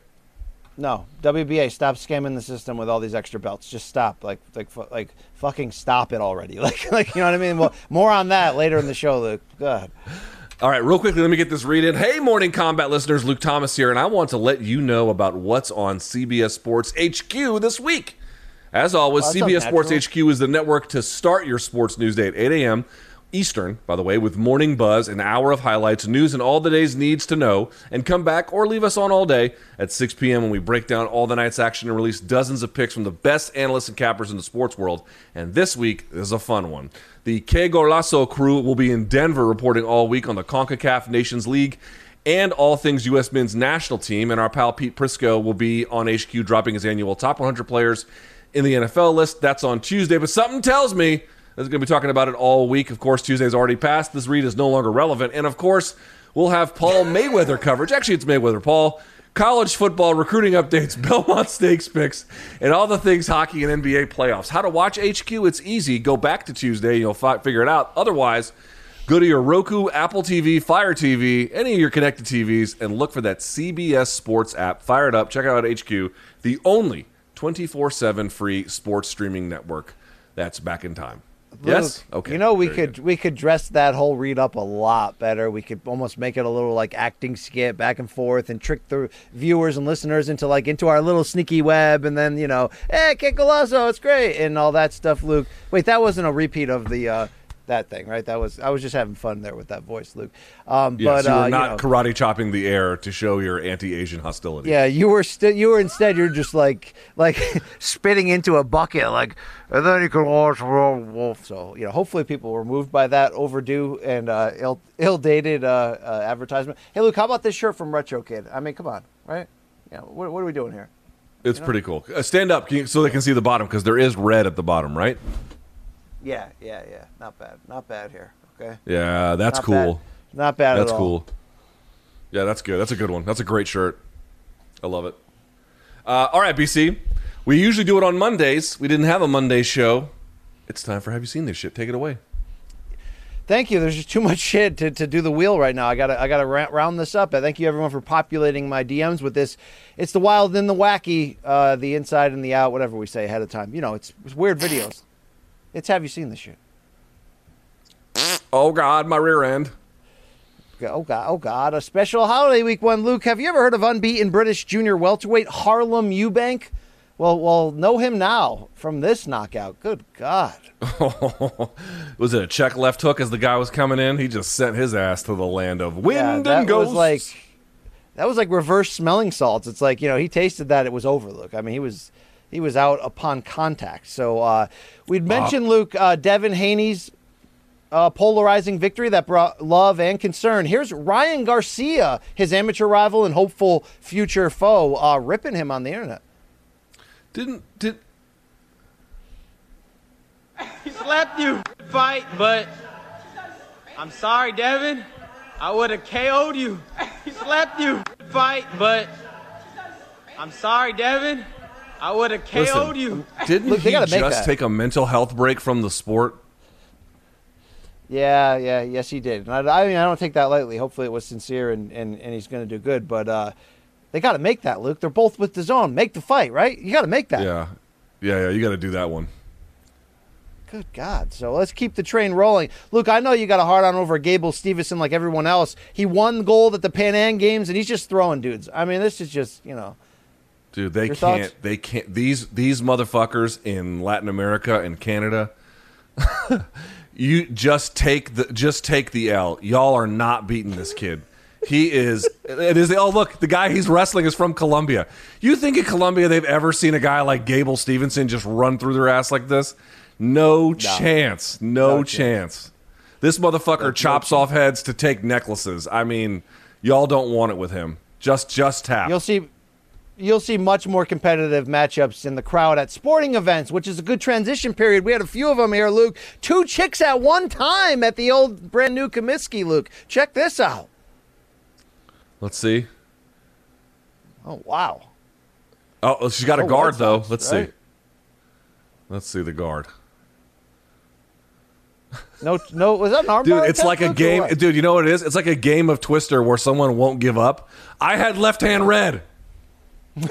No, WBA, stop scamming the system with all these extra belts. Just stop, like, like, like, fucking stop it already. Like, like, you know what I mean? Well, more on that later in the show, Luke. God. All right, real quickly, let me get this read in. Hey, Morning Kombat listeners, Luke Thomas here, and I want to let you know about what's on CBS Sports HQ this week. As always, Well, CBS Sports. HQ is the network to start your sports news day at 8 a.m. Eastern, by the way, with Morning Buzz, an hour of highlights, news, and all the day's needs to know. And come back or leave us on all day at 6 p.m. when we break down all the night's action and release dozens of picks from the best analysts and cappers in the sports world. And this week is a fun one. The Que Golazo crew will be in Denver reporting all week on the CONCACAF Nations League and all things U.S. men's national team. And our pal Pete Prisco will be on HQ dropping his annual top 100 players in the NFL list. That's on Tuesday. But something tells me there's going to be talking about it all week. Of course, Tuesday's already passed. This read is no longer relevant. And of course, we'll have Paul Mayweather coverage. Actually, it's Mayweather Paul. College football recruiting updates, Belmont Stakes picks, and all the things hockey and NBA playoffs. How to watch HQ? It's easy. Go back to Tuesday, you'll fi- figure it out. Otherwise, go to your Roku, Apple TV, Fire TV, any of your connected TVs, and look for that CBS Sports app. Fire it up. Check out HQ, the only 24 7 free sports streaming network that's back in time. Yes? Luke, Okay. You know, we Very could good. we could dress that whole read up a lot better. We could almost make it a little like acting skit back and forth and trick the viewers and listeners into like into our little sneaky web and then, you know, hey, Kid Golazo, it's great and all that stuff, Luke. Wait, that wasn't a repeat of the uh that thing, right? That was I was just having fun there with that voice, Luke. Um Yes, but you were uh, not you know, karate chopping the air to show your anti-Asian hostility. Yeah, you were still. You were instead. You're just like like spitting into a bucket, like, and then you can watch World Wolf. So you know, hopefully people were moved by that overdue and uh, ill ill dated uh, uh, advertisement. Hey, Luke, how about this shirt from Retro Kid? I mean, come on, right? Yeah, what, what are we doing here? It's pretty cool. Uh, stand up can you- so they can see the bottom because there is red at the bottom, right? Yeah, yeah, yeah. Not bad. Not bad here. Okay. Yeah, that's Not cool. bad. Not bad That's at all. cool. Yeah, that's good. That's a good one. That's a great shirt. I love it. Uh, all right, BC. We usually do it on Mondays. We didn't have a Monday show. It's time for Have You Seen This Shit? Take it away. Thank you. There's just too much shit to, to do the wheel right now. I gotta I gotta ra- round this up. I thank you everyone for populating my DMs with this. It's the wild and the wacky, uh, the inside and the out, whatever we say ahead of time. You know, it's, it's weird videos. It's have you seen this shit? Oh, God, my rear end. Oh god, oh god! A special holiday week one. Luke, have you ever heard of unbeaten British junior welterweight Harlem Eubank? Well, well, know him now from this knockout. Good God! was it a check left hook as the guy was coming in? He just sent his ass to the land of wind Yeah, and that ghosts. was like that was like reverse smelling salts. It's like you know he tasted that it was over. Luke, I mean he was he was out upon contact. So uh, we'd mentioned Luke uh, Devin Haney's uh, polarizing victory that brought love and concern. Here's Ryan Garcia, his amateur rival and hopeful future foe, uh, ripping him on the internet. didn't did He slapped you. Fight, but I'm sorry, Devin. I would have KO'd you. He slapped you. Fight, but I'm sorry, Devin. I would have KO'd listen, you. Didn't Look, they he gotta make just that. take a mental health break from the sport? Yeah, yeah, yes, he did. And I, I mean, I don't take that lightly. Hopefully, it was sincere and, and, and he's going to do good. But uh, they got to make that, Luke. They're both with the zone. Make the fight, right? You got to make that. Yeah, yeah, yeah. You got to do that one. Good God. So let's keep the train rolling. Luke, I know you got a hard on over Gable Steveson like everyone else. He won gold at the Pan Am Games, and he's just throwing dudes. I mean, this is just, you know. Dude, they Your can't. thoughts? They can't. These these motherfuckers in Latin America and Canada. you just take the just take the L. Y'all are not beating this kid. He is. It is. Oh, look, the guy he's wrestling is from Colombia. You think in Colombia they've ever seen a guy like Gable Steveson just run through their ass like this? No, chance. No, No chance. This motherfucker chops off heads to take necklaces. I mean, y'all don't want it with him. Just just tap. You'll see. You'll see much more competitive matchups in the crowd at sporting events, which is a good transition period. We had a few of them here, Luke. Two chicks at one time at the old brand new Comiskey, Luke. Check this out. Let's see. Oh wow. Oh, she's got a Oh, guard though. Sox, Let's right? see. Let's see the guard. No, no, was that an arm Dude, it's like a game. Dude, you know what it is? It's like a game of Twister where someone won't give up. I had left hand red.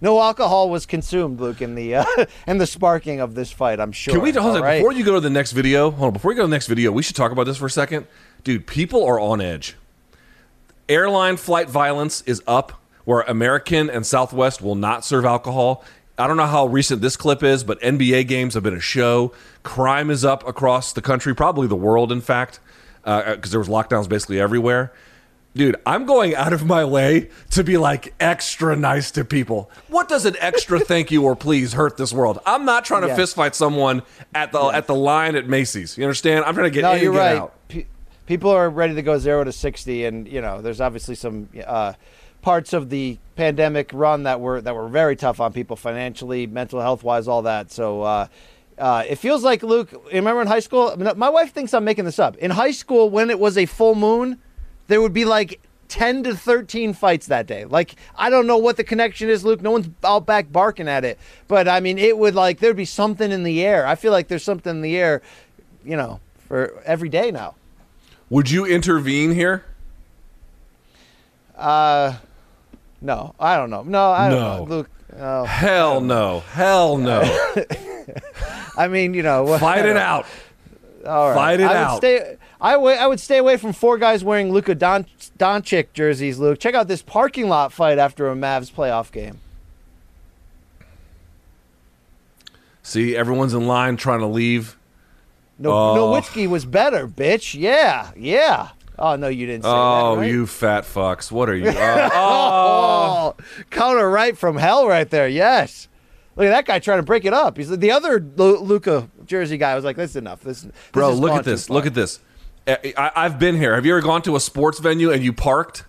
No alcohol was consumed, Luke, in the uh, in the sparking of this fight. I'm sure. Can we hold on, right? before you go to the next video? Hold on, before you go to the next video, we should talk about this for a second. Dude, people are on edge. Airline flight violence is up, where American and Southwest will not serve alcohol. I don't know how recent this clip is, but NBA games have been a show. Crime is up across the country, probably the world, in fact, because there was lockdowns basically everywhere. Dude, I'm going out of my way to be like extra nice to people. What does an extra thank you or please hurt this world? I'm not trying to Yes. fist fight someone at the at the line at Macy's. You understand? I'm trying to get No, in you're and get right. out. Pe- people are ready to go zero to sixty, and you know, there's obviously some uh, parts of the pandemic run that were that were very tough on people financially, mental health wise, all that. So. Uh, uh, it feels like Luke. Remember in high school, my wife thinks I'm making this up. In high school, when it was a full moon, there would be like 10 to 13 fights that day. Like, I don't know what the connection is, Luke. No one's out back barking at it. But I mean, it would like, there'd be something in the air. I feel like there's something in the air, you know, for every day now. Would you intervene here? Uh, No, I don't know. No, I don't No. know. Luke, oh, Hell no. Hell no. I mean, you know, Fight it out. All right. Fight it I would out. Stay, I would, I would stay away from four guys wearing Luka Don, Doncic jerseys, Luke. Check out this parking lot fight after a Mavs playoff game. See, everyone's in line trying to leave. No, Oh. Nowitzki was better, bitch. Yeah, yeah. Oh no, you didn't say Oh, that. right? you fat fucks. What are you? Uh, oh, oh. Oh, counter right from hell right there. Yes. Look at that guy trying to break it up. He's the other Lu- Luka jersey guy was like, "This is enough. This, this Bro, look at this. Look at this. I, I've been here. Have you ever gone to a sports venue and you parked?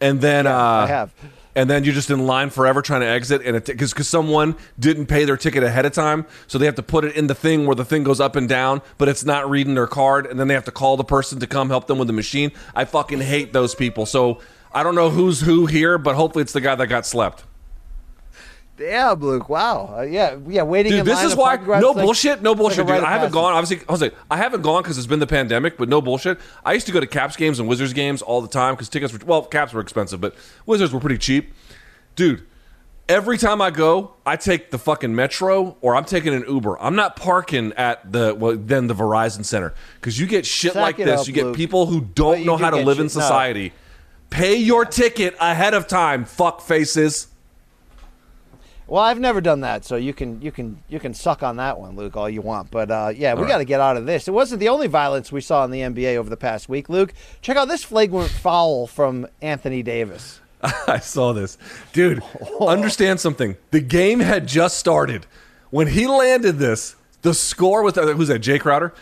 And then uh, I have. and then you're just in line forever trying to exit, and because because someone didn't pay their ticket ahead of time, so they have to put it in the thing where the thing goes up and down, but it's not reading their card, and then they have to call the person to come help them with the machine. I fucking hate those people. So I don't know who's who here, but hopefully it's the guy that got slept. Yeah, Luke. Wow. Uh, yeah, yeah. Waiting. Dude, in this is why no like- bullshit, no like bullshit, rite dude. I haven't passage. gone. Obviously, I was like, I haven't gone because it's been the pandemic, but no bullshit. I used to go to Caps games and Wizards games all the time because tickets were well, Caps were expensive, but Wizards were pretty cheap, dude. Every time I go, I take the fucking metro or I'm taking an Uber. I'm not parking at the well, then the Verizon Center because you get shit Sack like this. up, you get Luke. people who don't know do how to live in shit- no. society. Pay your ticket ahead of time, fuck faces. Well, I've never done that, so you can you can you can suck on that one, Luke, all you want. But uh, yeah, we right. got to get out of this. It wasn't the only violence we saw in the NBA over the past week, Luke. Check out this flagrant foul from Anthony Davis. I saw this. Dude, understand something. The game had just started. When he landed this, the score was who's that, Jae Crowder?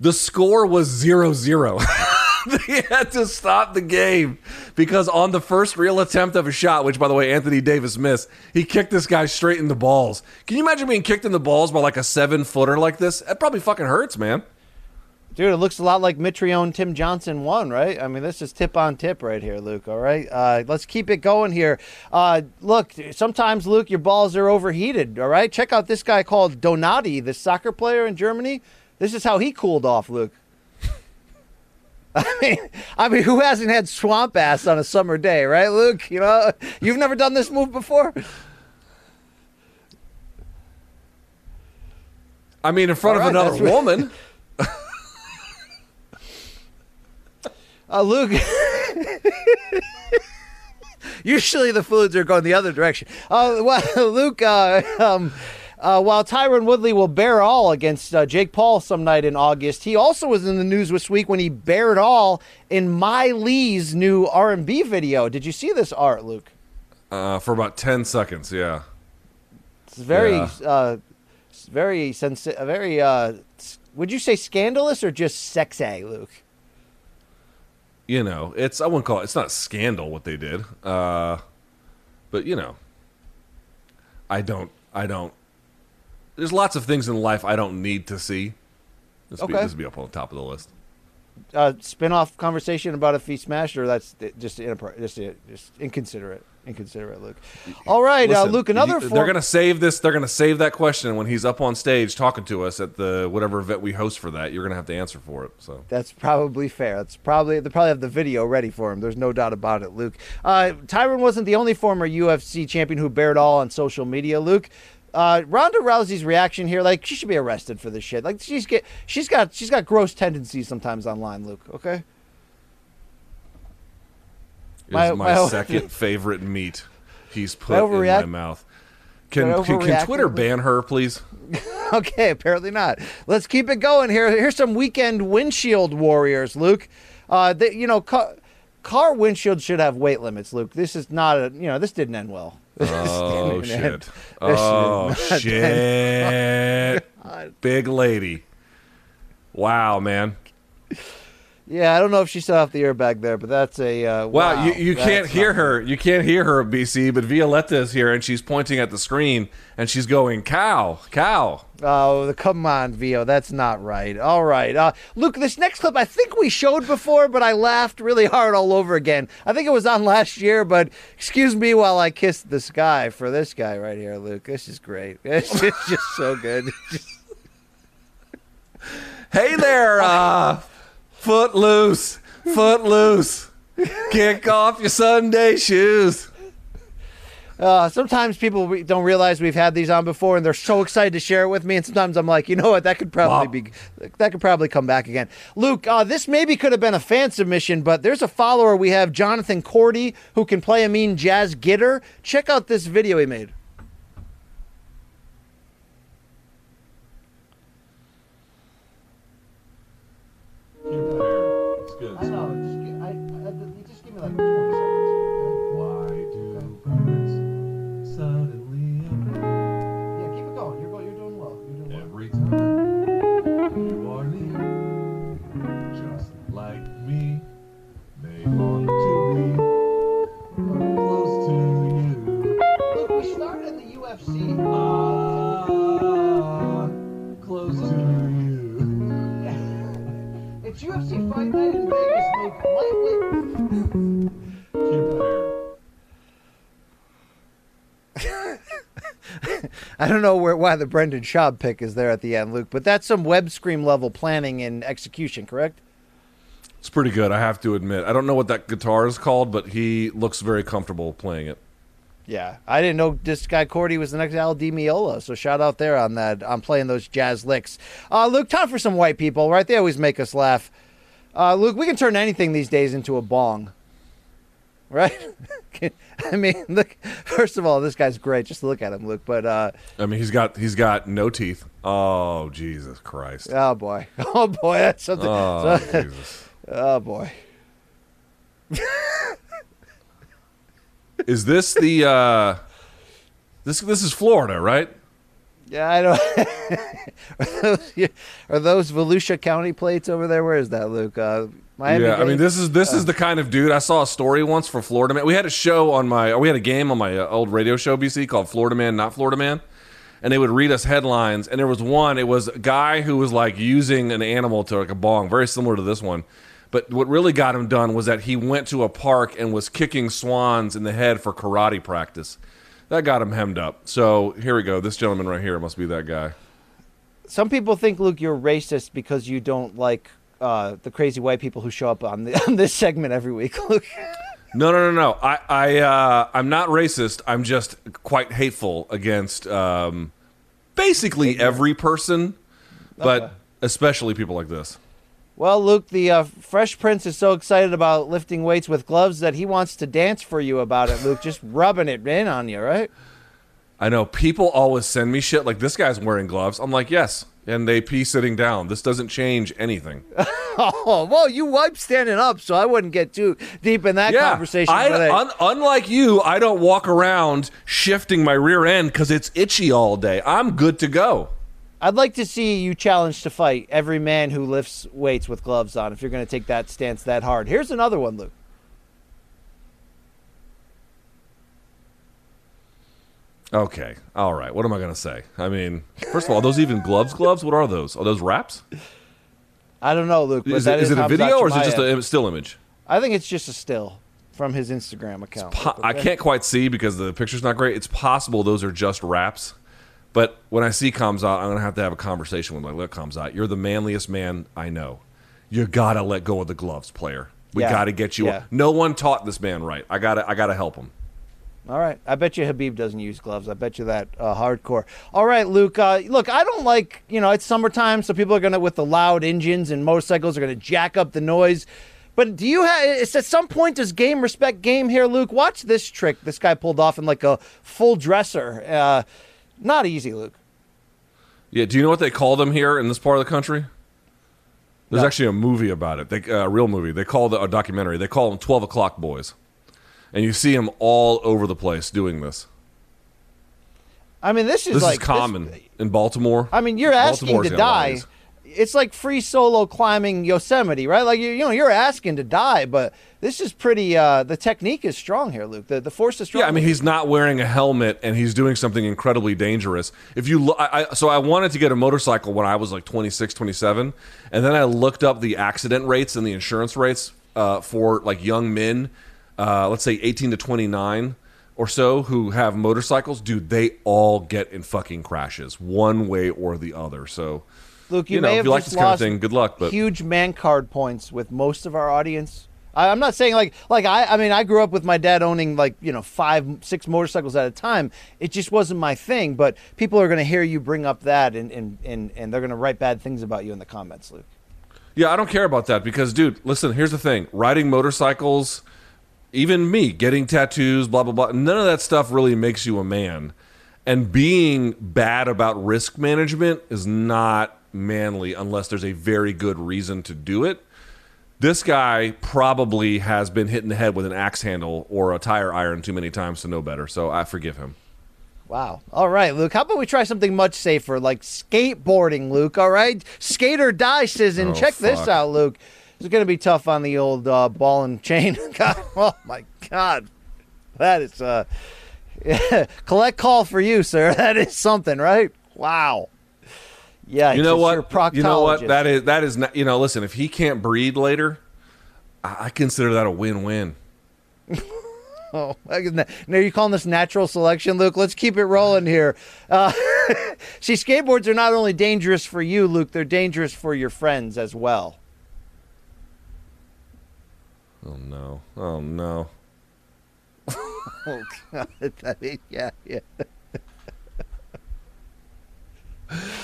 The score was 0 0. they had to stop the game because on the first real attempt of a shot, which by the way, Anthony Davis missed, he kicked this guy straight in the balls. Can you imagine being kicked in the balls by like a seven footer like this? That probably fucking hurts, man. Dude, it looks a lot like Mitrione Tim Johnson won, right? I mean, this is tip on tip right here, Luke. All right, uh, let's keep it going here. Uh, look, sometimes Luke, your balls are overheated. All right, check out this guy called Donati, the soccer player in Germany. This is how he cooled off, Luke. I mean, I mean, who hasn't had swamp ass on a summer day, right, Luke? You know, you've never done this move before. I mean, in front All of right, another woman. Uh, Luke. Usually the fluids are going the other direction. Uh, well, Luke, uh, um, uh, while Tyron Woodley will bear all against uh, Jake Paul some night in August, he also was in the news this week when he bared all in My Lee's new R&B video. Did you see this art, Luke? Uh, for about 10 seconds, yeah. It's very, Yeah. uh, very sensi- uh, very. Uh, would you say scandalous or just sexy, Luke? You know, it's, I wouldn't call it, it's not scandal what they did. Uh, but, you know, I don't, I don't, there's lots of things in life I don't need to see. This, be, Okay. this would be up on the top of the list. Uh, spin-off conversation about if he smashed or that's just inappro- just, just inconsiderate, inconsiderate, Luke. All right, uh, Luke. Another. you- form- they're gonna save this. They're gonna save that question when he's up on stage talking to us at the whatever event we host for that. You're gonna have to answer for it. So That's probably fair. That's probably they probably have the video ready for him. There's no doubt about it, Luke. Uh, Tyron wasn't the only former UFC champion who bared all on social media, Luke. Uh, Ronda Rousey's reaction here, like she should be arrested for this shit. Like she's get, she's got, she's got gross tendencies sometimes online, Luke. Okay. Is My- my, my- second favorite meat he's put in my mouth. Can, can, can Twitter ban her, please? Okay, apparently not. Let's keep it going here. Here's some weekend windshield warriors, Luke. Uh, they, you know, car, car windshield should have weight limits, Luke. This is not a, you know, this didn't end well. Oh shit! Oh shit! Big lady. Wow, man. Yeah, I don't know if she set off the airbag there, but that's a uh, Wow, wow. you, you That's can't hear her. You can't hear her, BC, but Violetta is here and she's pointing at the screen and she's going, cow, cow. Oh, come on, Vio, that's not right. All right, uh, Luke, this next clip I think we showed before, but I laughed really hard all over again. I think it was on last year, but excuse me while I kiss the sky for this guy right here, Luke. This is great. It's just, just so good. Hey there, uh, foot loose, foot loose. Kick off your Sunday shoes. Uh, sometimes people don't realize we've had these on before, and they're so excited to share it with me. And sometimes I'm like, you know what, that could probably be, that could probably come back again. Luke, uh, this maybe could have been a fan submission, but there's a follower we have, Jonathan Cordy, who can play a mean jazz gitter. Check out this video he made. It's Fight Night in Vegas, Luke. Lightly. I don't know where why the Brendan Schaub pick is there at the end, Luke, but that's some web scream level planning and execution, correct? It's pretty good, I have to admit. I don't know what that guitar is called, but he looks very comfortable playing it. Yeah, I didn't know this guy Cordy was the next Al Di Meola, so shout out there on that on playing those jazz licks. Uh, Luke, time for some white people, right? They always make us laugh. Uh, Luke, we can turn anything these days into a bong, right? I mean, look. First of all, this guy's great. Just look at him, Luke. But uh, I mean, he's got he's got no teeth. Oh Jesus Christ! oh boy, oh boy, that's something. Oh so- Jesus! oh boy. Is this the uh, this this is Florida, right? Yeah, I don't. are, those, are those Volusia County plates over there? Where is that, Luke? Uh, Miami. yeah, I mean this is this is the kind of dude I saw a story once for Florida Man. We had a show on my we had a game on my uh, old radio show BC called Florida Man, not Florida Man, and they would read us headlines. And there was one. It was a guy who was like using an animal to like a bong, very similar to this one. But what really got him done was that he went to a park and was kicking swans in the head for karate practice. That got him hemmed up. So here we go. This gentleman right here must be that guy. some people think, Luke, you're racist because you don't like uh, the crazy white people who show up on, the, on this segment every week, Luke. No, no, no, no. I, I, uh, I'm not racist. I'm just quite hateful against um, basically every person, but especially people like this. Well, Luke, the uh, Fresh Prince is so excited about lifting weights with gloves that he wants to dance for you about it, Luke. Just rubbing it in on you, right? I know people always send me shit like this guy's wearing gloves. I'm like, yes, and they pee sitting down. This doesn't change anything. Oh, well, you wipe standing up, so I wouldn't get too deep in that conversation. I, I- un, unlike you, I don't walk around shifting my rear end because it's itchy all day. I'm good to go. I'd like to see you challenge to fight every man who lifts weights with gloves on if you're going to take that stance that hard. Here's another one, Luke. Okay, all right. What am I gonna say? I mean, first of all, are those even gloves? Gloves? What are those? Are those wraps? I don't know, Luke. But Is that it, is it a video or is it just a still image? I think it's just a still from his Instagram account. Po- I can't quite see because the picture's not great. It's possible those are just wraps. But when I see Khamzat, I'm gonna have to have a conversation with him. Like, look, Khamzat, you're the manliest man I know. You gotta let go of the gloves, player. We Yeah, gotta get you. yeah. No one taught this man right. I gotta, I gotta help him. All right. I bet you Khabib doesn't use gloves. I bet you that uh, hardcore. All right, Luke. Uh, look, I don't like, you know, it's summertime, so people are going to, with the loud engines and motorcycles, are going to jack up the noise. But do you have, it's at some point, does game respect game here, Luke? Watch this trick this guy pulled off in like a full dresser. Uh, not easy, Luke. Yeah. Do you know what they call them here in this part of the country? There's No. actually a movie about it. They, uh, a real movie. They call the a documentary. They call them Twelve O'clock Boys, and you see them all over the place doing this. I mean, this is This like is common in Baltimore. I mean, you're asking Baltimore's to got a lot of die. these. It's like free solo climbing Yosemite, right? Like you, you know, you're asking to die, but this is pretty. Uh, the technique is strong here, Luke. The the force is strong. Yeah, I mean he's not wearing a helmet and he's doing something incredibly dangerous. If you lo- I, I, so I wanted to get a motorcycle when I was like 26, 27, and then I looked up the accident rates and the insurance rates uh, for like young men, uh, let's say 18 to 29 or so who have motorcycles, dude, they all get in fucking crashes one way or the other. So Luke, you, you know, may have you like just this kind of lost thing, good luck, but- huge man card points with most of our audience. I, I'm not saying like like I I mean I grew up with my dad owning like you know five six motorcycles at a time. It just wasn't my thing. But people are going to hear you bring up that and and and, and they're going to write bad things about you in the comments, Luke. Yeah, I don't care about that because, dude, listen, here's the thing riding motorcycles, even me, getting tattoos, blah, blah, blah, none of that stuff really makes you a man. And being bad about risk management is not manly unless there's a very good reason to do it. This guy probably has been hit in the head with an axe handle or a tire iron too many times to know better. So I forgive him. Wow. All right, Luke. How about we try something much safer, like skateboarding, Luke? All right, skate or die season. Oh, Check this out, Luke. It's going to be tough on the old uh, ball and chain. God, oh my God, that is uh, collect call for you, sir. That is something, right? Wow. Yeah. you know what? You know what? That is that is not. You know, listen. If he can't breed later, I, I consider that a win-win. Oh, now you're calling this natural selection, Luke? Let's keep it rolling here. Uh, see, skateboards are not only dangerous for you, Luke. They're dangerous for your friends as well. Oh no! Oh no! Oh God! I mean, yeah, yeah.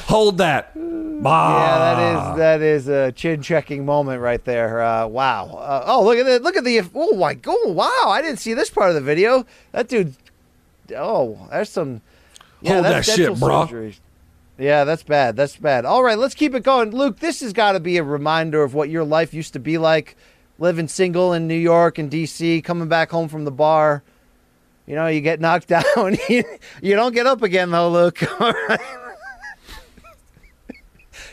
Hold that! Bah. Yeah, that is that is a chin checking moment right there. Uh, wow. Uh, oh, look at the look at the oh my oh wow! I didn't see this part of the video. That dude. Oh, there's some. Yeah, Hold that shit, bro. surgery. Yeah, that's bad. That's bad. All right, let's keep it going, Luke. This has got to be a reminder of what your life used to be like, living single in New York and D.C., coming back home from the bar. You know, you get knocked down. you, you don't get up again, though, Luke. All right.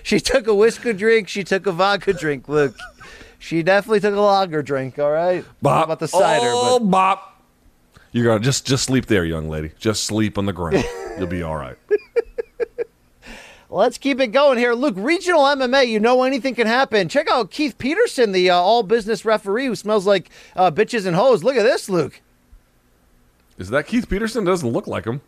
She took a whiskey drink. She took a vodka drink. Luke, she definitely took a lager drink. All right. Bop. About the cider? Oh, but bop! You're gonna just just sleep there, young lady. Just sleep on the ground. You'll be all right. let's keep it going here, Luke. Regional MMA. You know anything can happen. Check out Keith Peterson, the uh, all business referee who smells like uh, bitches and hoes. Look at this, Luke. Is that Keith Peterson? Doesn't look like him.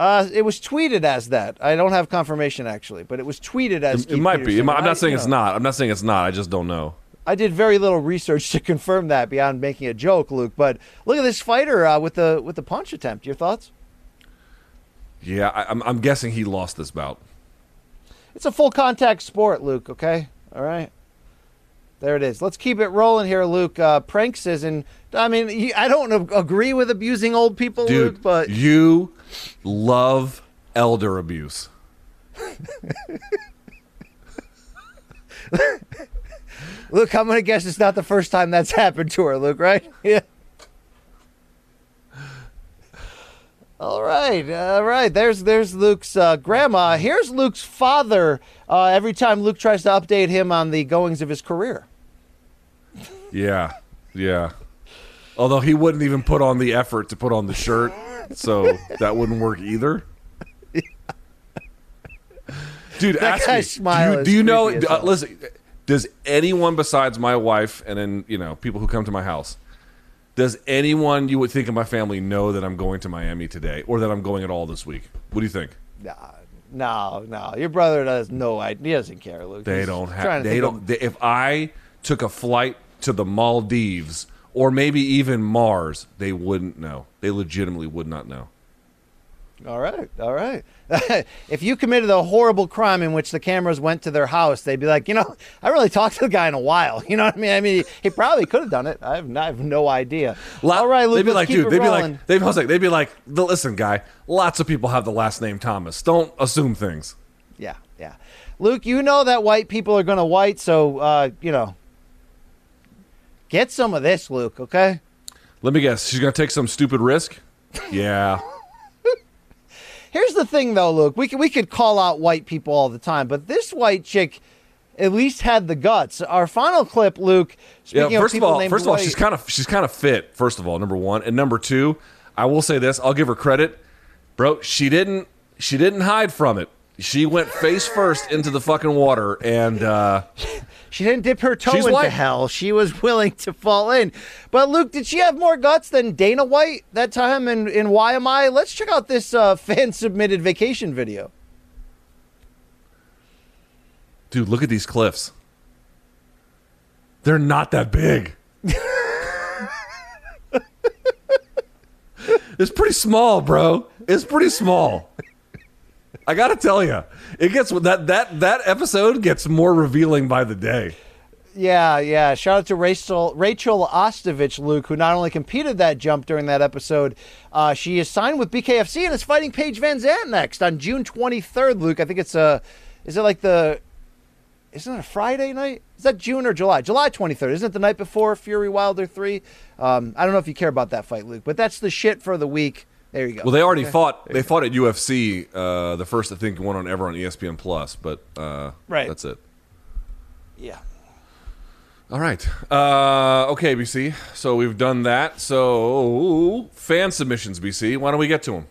Uh, it was tweeted as that. I don't have confirmation actually, but it was tweeted as. It, Keith might be. It might- I'm I- not saying you it's know, not. I'm not saying it's not. I just don't know. I did very little research to confirm that beyond making a joke, Luke. But look at this fighter uh, with the with the punch attempt. Your thoughts? Yeah, I, I'm, I'm guessing he lost this bout. It's a full contact sport, Luke. Okay, all right. There it is. Let's keep it rolling here, Luke. Uh, pranks isn't. I mean, I don't agree with abusing old people, Dude, Luke, but you love elder abuse. Luke, I'm gonna guess it's not the first time that's happened to her, Luke. Right? Yeah. All right, all right. There's there's Luke's uh, grandma. Here's Luke's father. Uh, every time Luke tries to update him on the goings of his career. Yeah, yeah. Although he wouldn't even put on the effort to put on the shirt, so that wouldn't work either. Dude, That ask me. do you, do you know? uh, listen, does anyone besides my wife and then you know people who come to my house, does anyone you would think of my family know that I'm going to Miami today or that I'm going at all this week? What do you think? Nah, no, no. Your brother does no idea. He doesn't care, Luke. They He's don't have. They don't. They, if I took a flight to the Maldives or maybe even Mars, they wouldn't know. They legitimately would not know. All right, all right. if you committed a horrible crime in which the cameras went to their house, they'd be like, you know, I really talked to the guy in a while. You know what I mean? I mean, he, he probably could have done it. I have, no- I have no idea. all right, Luke. they'd be like, dude. They'd be like, they'd be, I was like, they'd be like, listen, guy. Lots of people have the last name Thomas. Don't assume things. yeah, yeah. Luke, you know that white people are going to white, so uh, you know, get some of this, Luke. Okay. Let me guess. She's gonna take some stupid risk. Yeah. Here's the thing, though, Luke. We could, we could call out white people all the time, but this white chick at least had the guts. Our final clip, Luke. Yeah. Speaking First of of all, first of all, she's kind of she's kind of fit. First of all, number one, and number two, I will say this. I'll give her credit, bro. She didn't she didn't hide from it. She went face first into the fucking water, and uh, She didn't dip her toe into white. hell. She was willing to fall in. But Luke, did she have more guts than Dana White that time And in, in I? Let's check out this uh, fan submitted vacation video. dude, look at these cliffs. They're not that big. it's pretty small, bro. It's pretty small. I gotta tell you, it gets that that that episode gets more revealing by the day. Yeah, yeah. Shout out to Rachel Rachel Ostovich, Luke, who not only competed that jump during that episode, uh, she is signed with BKFC and is fighting Paige VanZant next on June 23rd. Luke, I think it's a, is it like the, isn't it a Friday night? Is that June or July? July 23rd. Isn't it the night before Fury Wilder 3? Um, I don't know if you care about that fight, Luke, but that's the shit for the week. There you go. Well, they already Okay. fought. They fought at UFC. Uh, the first, I think, one on ever on ESPN Plus. But uh, Right. that's it. Yeah. All right. Uh, okay, BC. So we've done that. So fan submissions, BC. Why don't we get to them?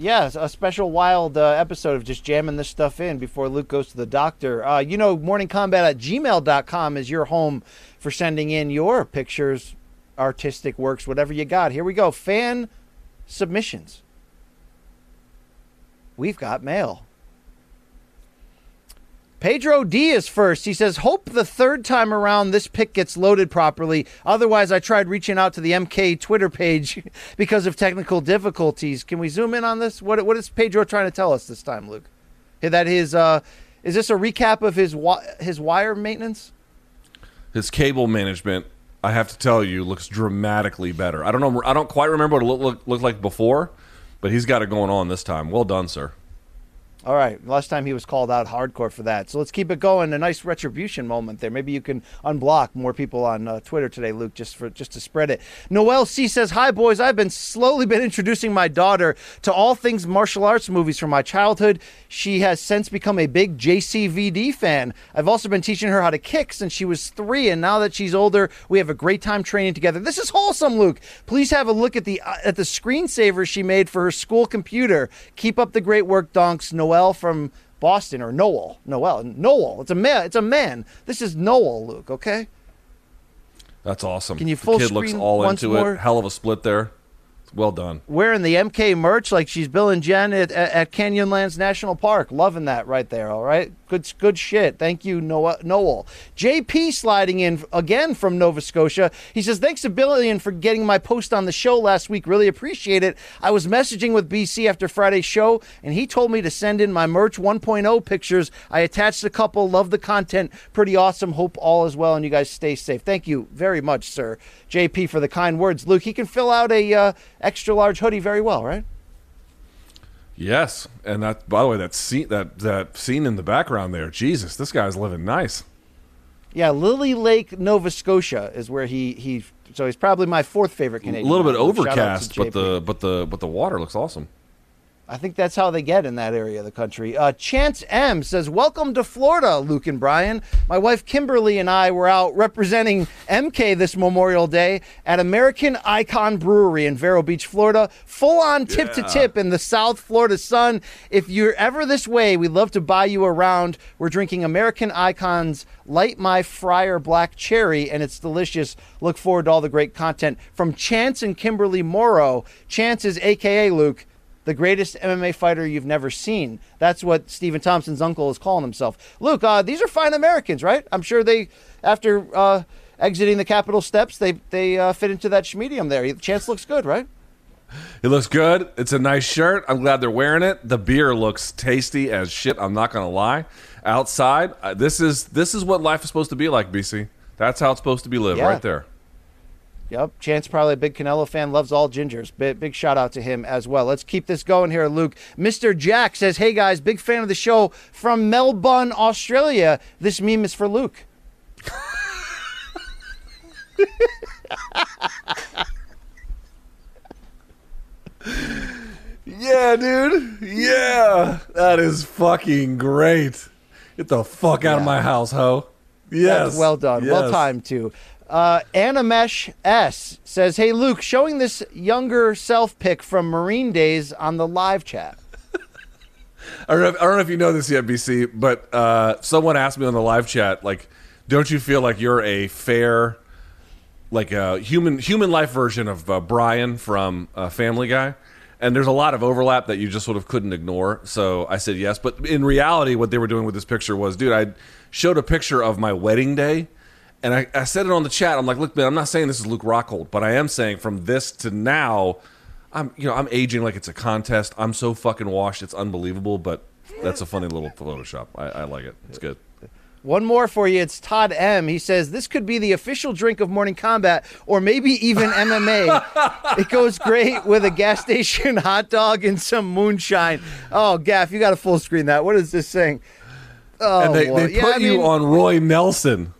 Yeah, a special wild uh, episode of just jamming this stuff in before Luke goes to the doctor. Uh, you know, morningkombat at gmail.com is your home for sending in your pictures, artistic works, whatever you got. Here we go. Fan submissions. We've got mail. Pedro D is first. He says, Hope the third time around this pick gets loaded properly. Otherwise, I tried reaching out to the MK Twitter page because of technical difficulties. Can we zoom in on this? What, what is Pedro trying to tell us this time, Luke? That his, uh, is this a recap of his, his wire maintenance? His cable management, I have to tell you, looks dramatically better. I don't know. I don't quite remember what it looked look, looked like before, but he's got it going on this time. Well done, sir. All right. Last time he was called out hardcore for that. So let's keep it going. A nice retribution moment there. Maybe you can unblock more people on uh, Twitter today, Luke, just for just to spread it. Noel C says, "Hi boys. I've been slowly been introducing my daughter to all things martial arts movies from my childhood. She has since become a big JCVD fan. I've also been teaching her how to kick since she was three, and now that she's older, we have a great time training together. This is wholesome, Luke. Please have a look at the uh, at the screensaver she made for her school computer. Keep up the great work, Donks. Noel from Boston or Noel. Noel. Noel. It's a man. It's a man. This is Noel, Luke. Okay. That's awesome. Can you The full kid looks all into more? it. Hell of a split there. Well done. wearing the MK merch like she's Bill and Jen at, at Canyonlands National Park. Loving that right there. All right, good good shit. Thank you, Noah, Noel. JP sliding in again from Nova Scotia. He says thanks a billion for getting my post on the show last week. Really appreciate it. I was messaging with BC after Friday's show, and he told me to send in my merch 1.0 pictures. I attached a couple. Love the content. Pretty awesome. Hope all is well and you guys stay safe. Thank you very much, sir. JP for the kind words. Luke, he can fill out a uh, extra large hoodie very well, right? Yes, and that by the way, that scene that that scene in the background there, Jesus, this guy's living nice. Yeah, Lily Lake, Nova Scotia is where he he. So he's probably my fourth favorite Canadian. A little bit Shout out to overcast, but the but the but the water looks awesome. I think that's how they get in that area of the country. Uh, Chance M says, "Welcome to Florida, Luke and Brian. My wife Kimberly and I were out representing MK this Memorial Day at American Icon Brewery in Vero Beach, Florida. Full on tip to tip in the South Florida sun. If you're ever this way, we'd love to buy you around. We're drinking American Icons Light My Friar Black Cherry, and it's delicious. Look forward to all the great content from Chance and Kimberly Morrow. Chance is AKA Luke." The greatest MMA fighter you've never seen. That's what Stephen Thompson's uncle is calling himself. Luke, uh, these are fine Americans, right? I'm sure they, after uh, exiting the Capitol steps, they they uh, fit into that schmedium there. Chance looks good, right? It looks good. It's a nice shirt. I'm glad they're wearing it. The beer looks tasty as shit. I'm not gonna lie. Outside, uh, this is this is what life is supposed to be like, BC. That's how it's supposed to be lived, Yeah. right there. Yep. Chance probably a big Canelo fan, loves all gingers. Big, big shout out to him as well. Let's keep this going here, Luke. Mr. Jack says, Hey guys, big fan of the show from Melbourne, Australia. This meme is for Luke. Yeah, dude. Yeah, that is fucking great. Get the fuck out of my house, ho. Yes. That's well done. Well timed too. Uh, Animesh S says, "Hey Luke, showing this younger self pic from Marine Days on the live chat." I don't, know if, I don't know if you know this yet, BC, but uh, someone asked me on the live chat, like, don't you feel like you're a fair, like a human human life version of uh, Brian from uh, Family Guy? And there's a lot of overlap that you just sort of couldn't ignore. So I said yes. But in reality, what they were doing with this picture was, dude, I showed a picture of my wedding day. And I, I said it on the chat. I'm like, look, man, I'm not saying this is Luke Rockhold, but I am saying from this to now, I'm you know I'm aging like it's a contest. I'm so fucking washed, it's unbelievable. But that's a funny little Photoshop. I, I like it. It's good. One more for you. It's Todd M. He says this could be the official drink of Morning Kombat, or maybe even MMA. it goes great with a gas station hot dog and some moonshine. Oh, Gaff, you got to full screen that. What is this saying? Oh, and they, oh, they Yeah, put I you mean- on Roy Nelson.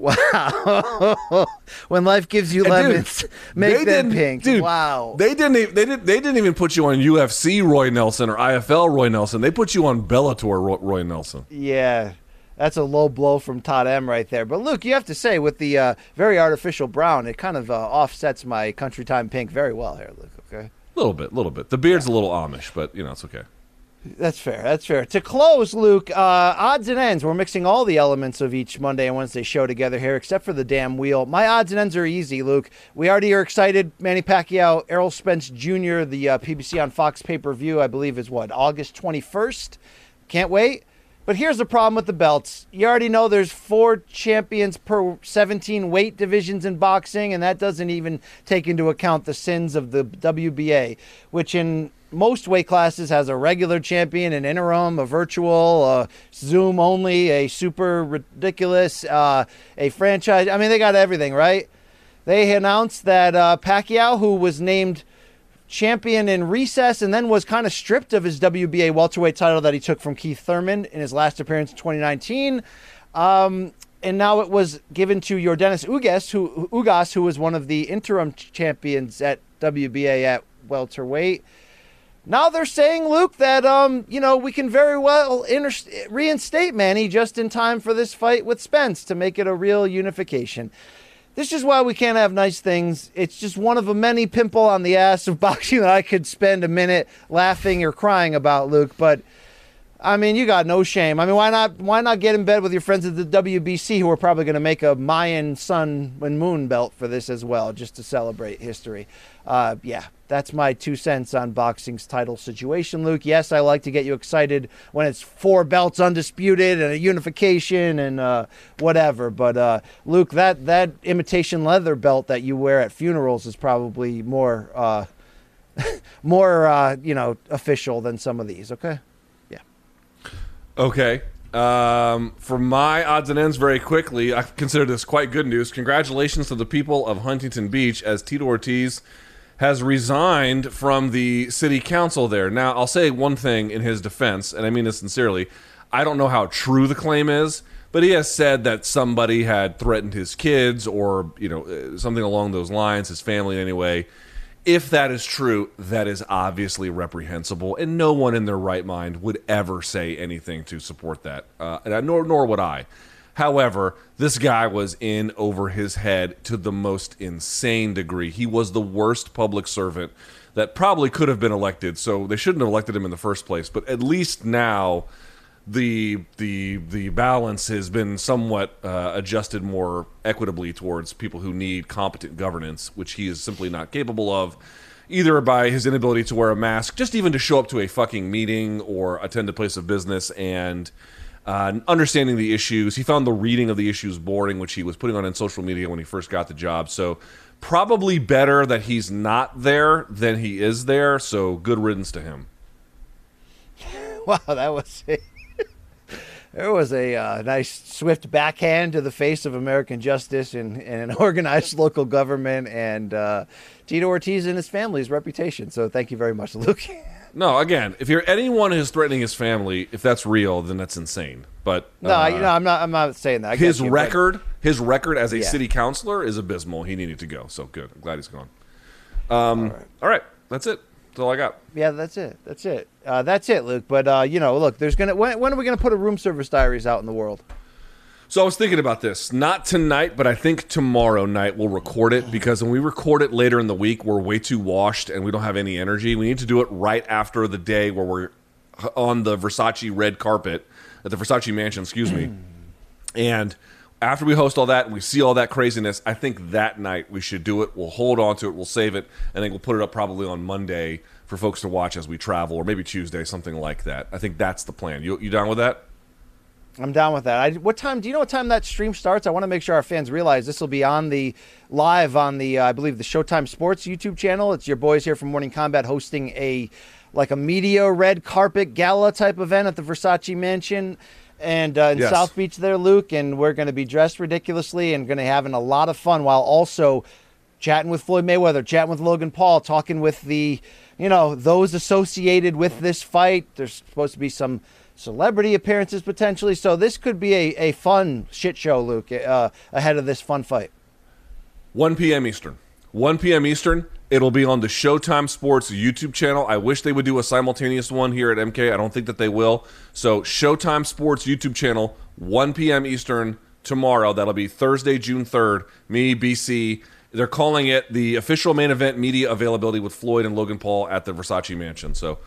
when life gives you And dude, lemons, make them pink. Dude, wow. They didn't. Even, they didn't They didn't even put you on UFC Roy Nelson or IFL Roy Nelson. They put you on Bellator Roy, Roy Nelson. Yeah, that's a low blow from Todd M right there. But Luke, you have to say with the uh, very artificial brown, it kind of uh, offsets my country time pink very well here, Luke. Okay. A little bit, a little bit. The beard's a little Amish, but you know it's okay. That's fair. That's fair. To close, Luke, uh, odds and ends. We're mixing all the elements of each Monday and Wednesday show together here, except for the damn wheel. My odds and ends are easy, Luke. We already are excited. Manny Pacquiao, Errol Spence Jr., the uh, PBC on Fox pay per view, I believe, is what, August 21st? Can't wait. But here's the problem with the belts. You already know there's four champions per 17 weight divisions in boxing, and that doesn't even take into account the sins of the WBA, which in most weight classes has a regular champion, an interim, a virtual, a Zoom only, a super ridiculous, uh, a franchise. I mean, they got everything, right? They announced that uh, Pacquiao, who was named champion in recess and then was kind of stripped of his WBA welterweight title that he took from Keith Thurman in his last appearance in 2019. Um, and now it was given to Jordanis Ugas, who Ugas, who was one of the interim champions at WBA at welterweight. Now they're saying, Luke, that um, you know, we can very well inter- reinstate Manny just in time for this fight with Spence to make it a real unification. This is why we can't have nice things. It's just one of the many pimple on the ass of boxing that I could spend a minute laughing or crying about, Luke. But I mean, you got no shame. I mean, why not? Why not get in bed with your friends at the WBC who are probably going to make a Mayan sun and moon belt for this as well, just to celebrate history? Uh, yeah, that's my two cents on boxing's title situation, Luke. Yes, I like to get you excited when it's four belts undisputed and a unification and uh, whatever. But uh, Luke, that that imitation leather belt that you wear at funerals is probably more uh, more uh, you know official than some of these. Okay. Okay. Um, for my odds and ends, very quickly, I consider this quite good news. Congratulations to the people of Huntington Beach as Tito Ortiz has resigned from the city council there. Now, I'll say one thing in his defense, and I mean this sincerely. I don't know how true the claim is, but he has said that somebody had threatened his kids or, you know, something along those lines, his family anyway. If that is true, that is obviously reprehensible, and no one in their right mind would ever say anything to support that, uh, nor nor would I. However, this guy was in over his head to the most insane degree. He was the worst public servant that probably could have been elected, so they shouldn't have elected him in the first place. But at least now, the the the balance has been somewhat uh, adjusted more equitably towards people who need competent governance, which he is simply not capable of, either by his inability to wear a mask, just even to show up to a fucking meeting or attend a place of business, and uh, understanding the issues. He found the reading of the issues boring, which he was putting on in social media when he first got the job. So probably better that he's not there than he is there. So good riddance to him. Wow, that was there was a uh, nice swift backhand to the face of American justice and, and an organized local government and uh, Tito Ortiz and his family's reputation. So thank you very much, Luke. No, again, if you're anyone who's threatening his family, if that's real, then that's insane. But No, uh, you know, I'm not. I'm not saying that. I his you, but- record, his record as a Yeah. city councilor is abysmal. He needed to go. So good. I'm glad he's gone. Um, all right, that's it. That's all I got. Yeah, that's it. That's it. Uh, that's it, Luke. But uh, you know, look, there's gonna. When, when are we gonna put a room service diaries out in the world? So I was thinking about this. Not tonight, but I think tomorrow night we'll record it because when we record it later in the week, we're way too washed and we don't have any energy. We need to do it right after the day where we're on the Versace red carpet at the Versace mansion, excuse me. And after we host all that and we see all that craziness, I think that night we should do it. We'll hold on to it, we'll save it, and then we'll put it up probably on Monday for folks to watch as we travel, or maybe Tuesday, something like that. I think that's the plan. You, you down with that? I'm down with that. I, what time? Do you know what time that stream starts? I want to make sure our fans realize this will be on the live on the uh, I believe the Showtime Sports YouTube channel. It's your boys here from Morning Kombat hosting a like a media red carpet gala type event at the Versace Mansion and uh, in Yes. South Beach there, Luke. And we're going to be dressed ridiculously and going to having a lot of fun while also chatting with Floyd Mayweather, chatting with Logan Paul, talking with the, you know, those associated with this fight. There's supposed to be some celebrity appearances potentially. So this could be a, a fun shit show, Luke, uh, ahead of this fun fight. 1 p.m. Eastern. 1 p.m. Eastern. It'll be on the Showtime Sports YouTube channel. I wish they would do a simultaneous one here at MK. I don't think that they will. So, Showtime Sports YouTube channel, 1 p.m. Eastern tomorrow. That'll be Thursday, June 3rd. Me, BC. They're calling it the official main event media availability with Floyd and Logan Paul at the Versace Mansion. So,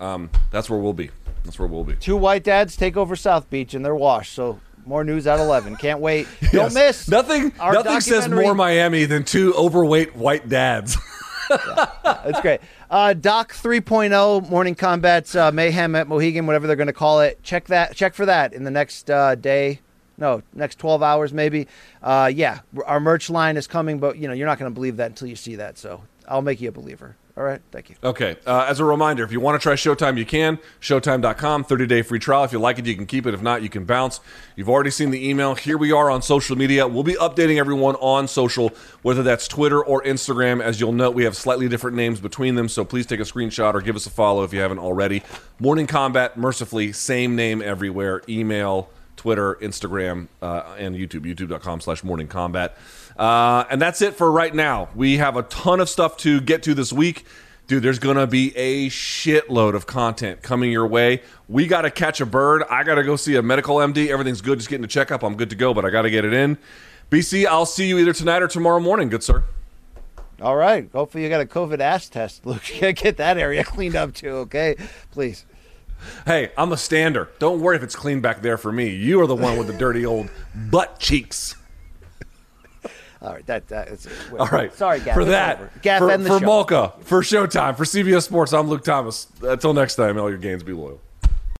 um, that's where we'll be. That's where we'll be. Two white dads take over South Beach and they're washed. So more news at 11. Can't wait. Don't Yes. miss. Nothing. Nothing says more Miami than two overweight white dads. That's great. Uh, Doc 3.0 Morning Kombat's uh, Mayhem at Mohegan, whatever they're going to call it. Check that. Check for that in the next uh, day. No, next 12 hours maybe. Uh, yeah, our merch line is coming, but you know you're not going to believe that until you see that. So I'll make you a believer. All right, thank you. Okay. Uh, as a reminder, if you want to try Showtime, you can. Showtime.com, 30 day free trial. If you like it, you can keep it. If not, you can bounce. You've already seen the email. Here we are on social media. We'll be updating everyone on social, whether that's Twitter or Instagram. As you'll note, we have slightly different names between them, so please take a screenshot or give us a follow if you haven't already. Morning Kombat, mercifully, same name everywhere. Email, Twitter, Instagram, uh, and YouTube, youtube.com slash morning kombat. Uh, and that's it for right now. We have a ton of stuff to get to this week. Dude, there's going to be a shitload of content coming your way. We got to catch a bird. I got to go see a medical MD. Everything's good. Just getting a checkup. I'm good to go, but I got to get it in. BC, I'll see you either tonight or tomorrow morning, good sir. All right. Hopefully you got a COVID ass test. Luke, get that area cleaned up too. Okay, please. Hey, I'm a stander. Don't worry if it's clean back there for me. You are the one with the dirty old butt cheeks. All right, that that is. All right. Sorry, Gaff. For that. Gaff, for, end the for show. Malka, for Showtime, for CBS Sports, I'm Luke Thomas. Until next time, all your gains be loyal.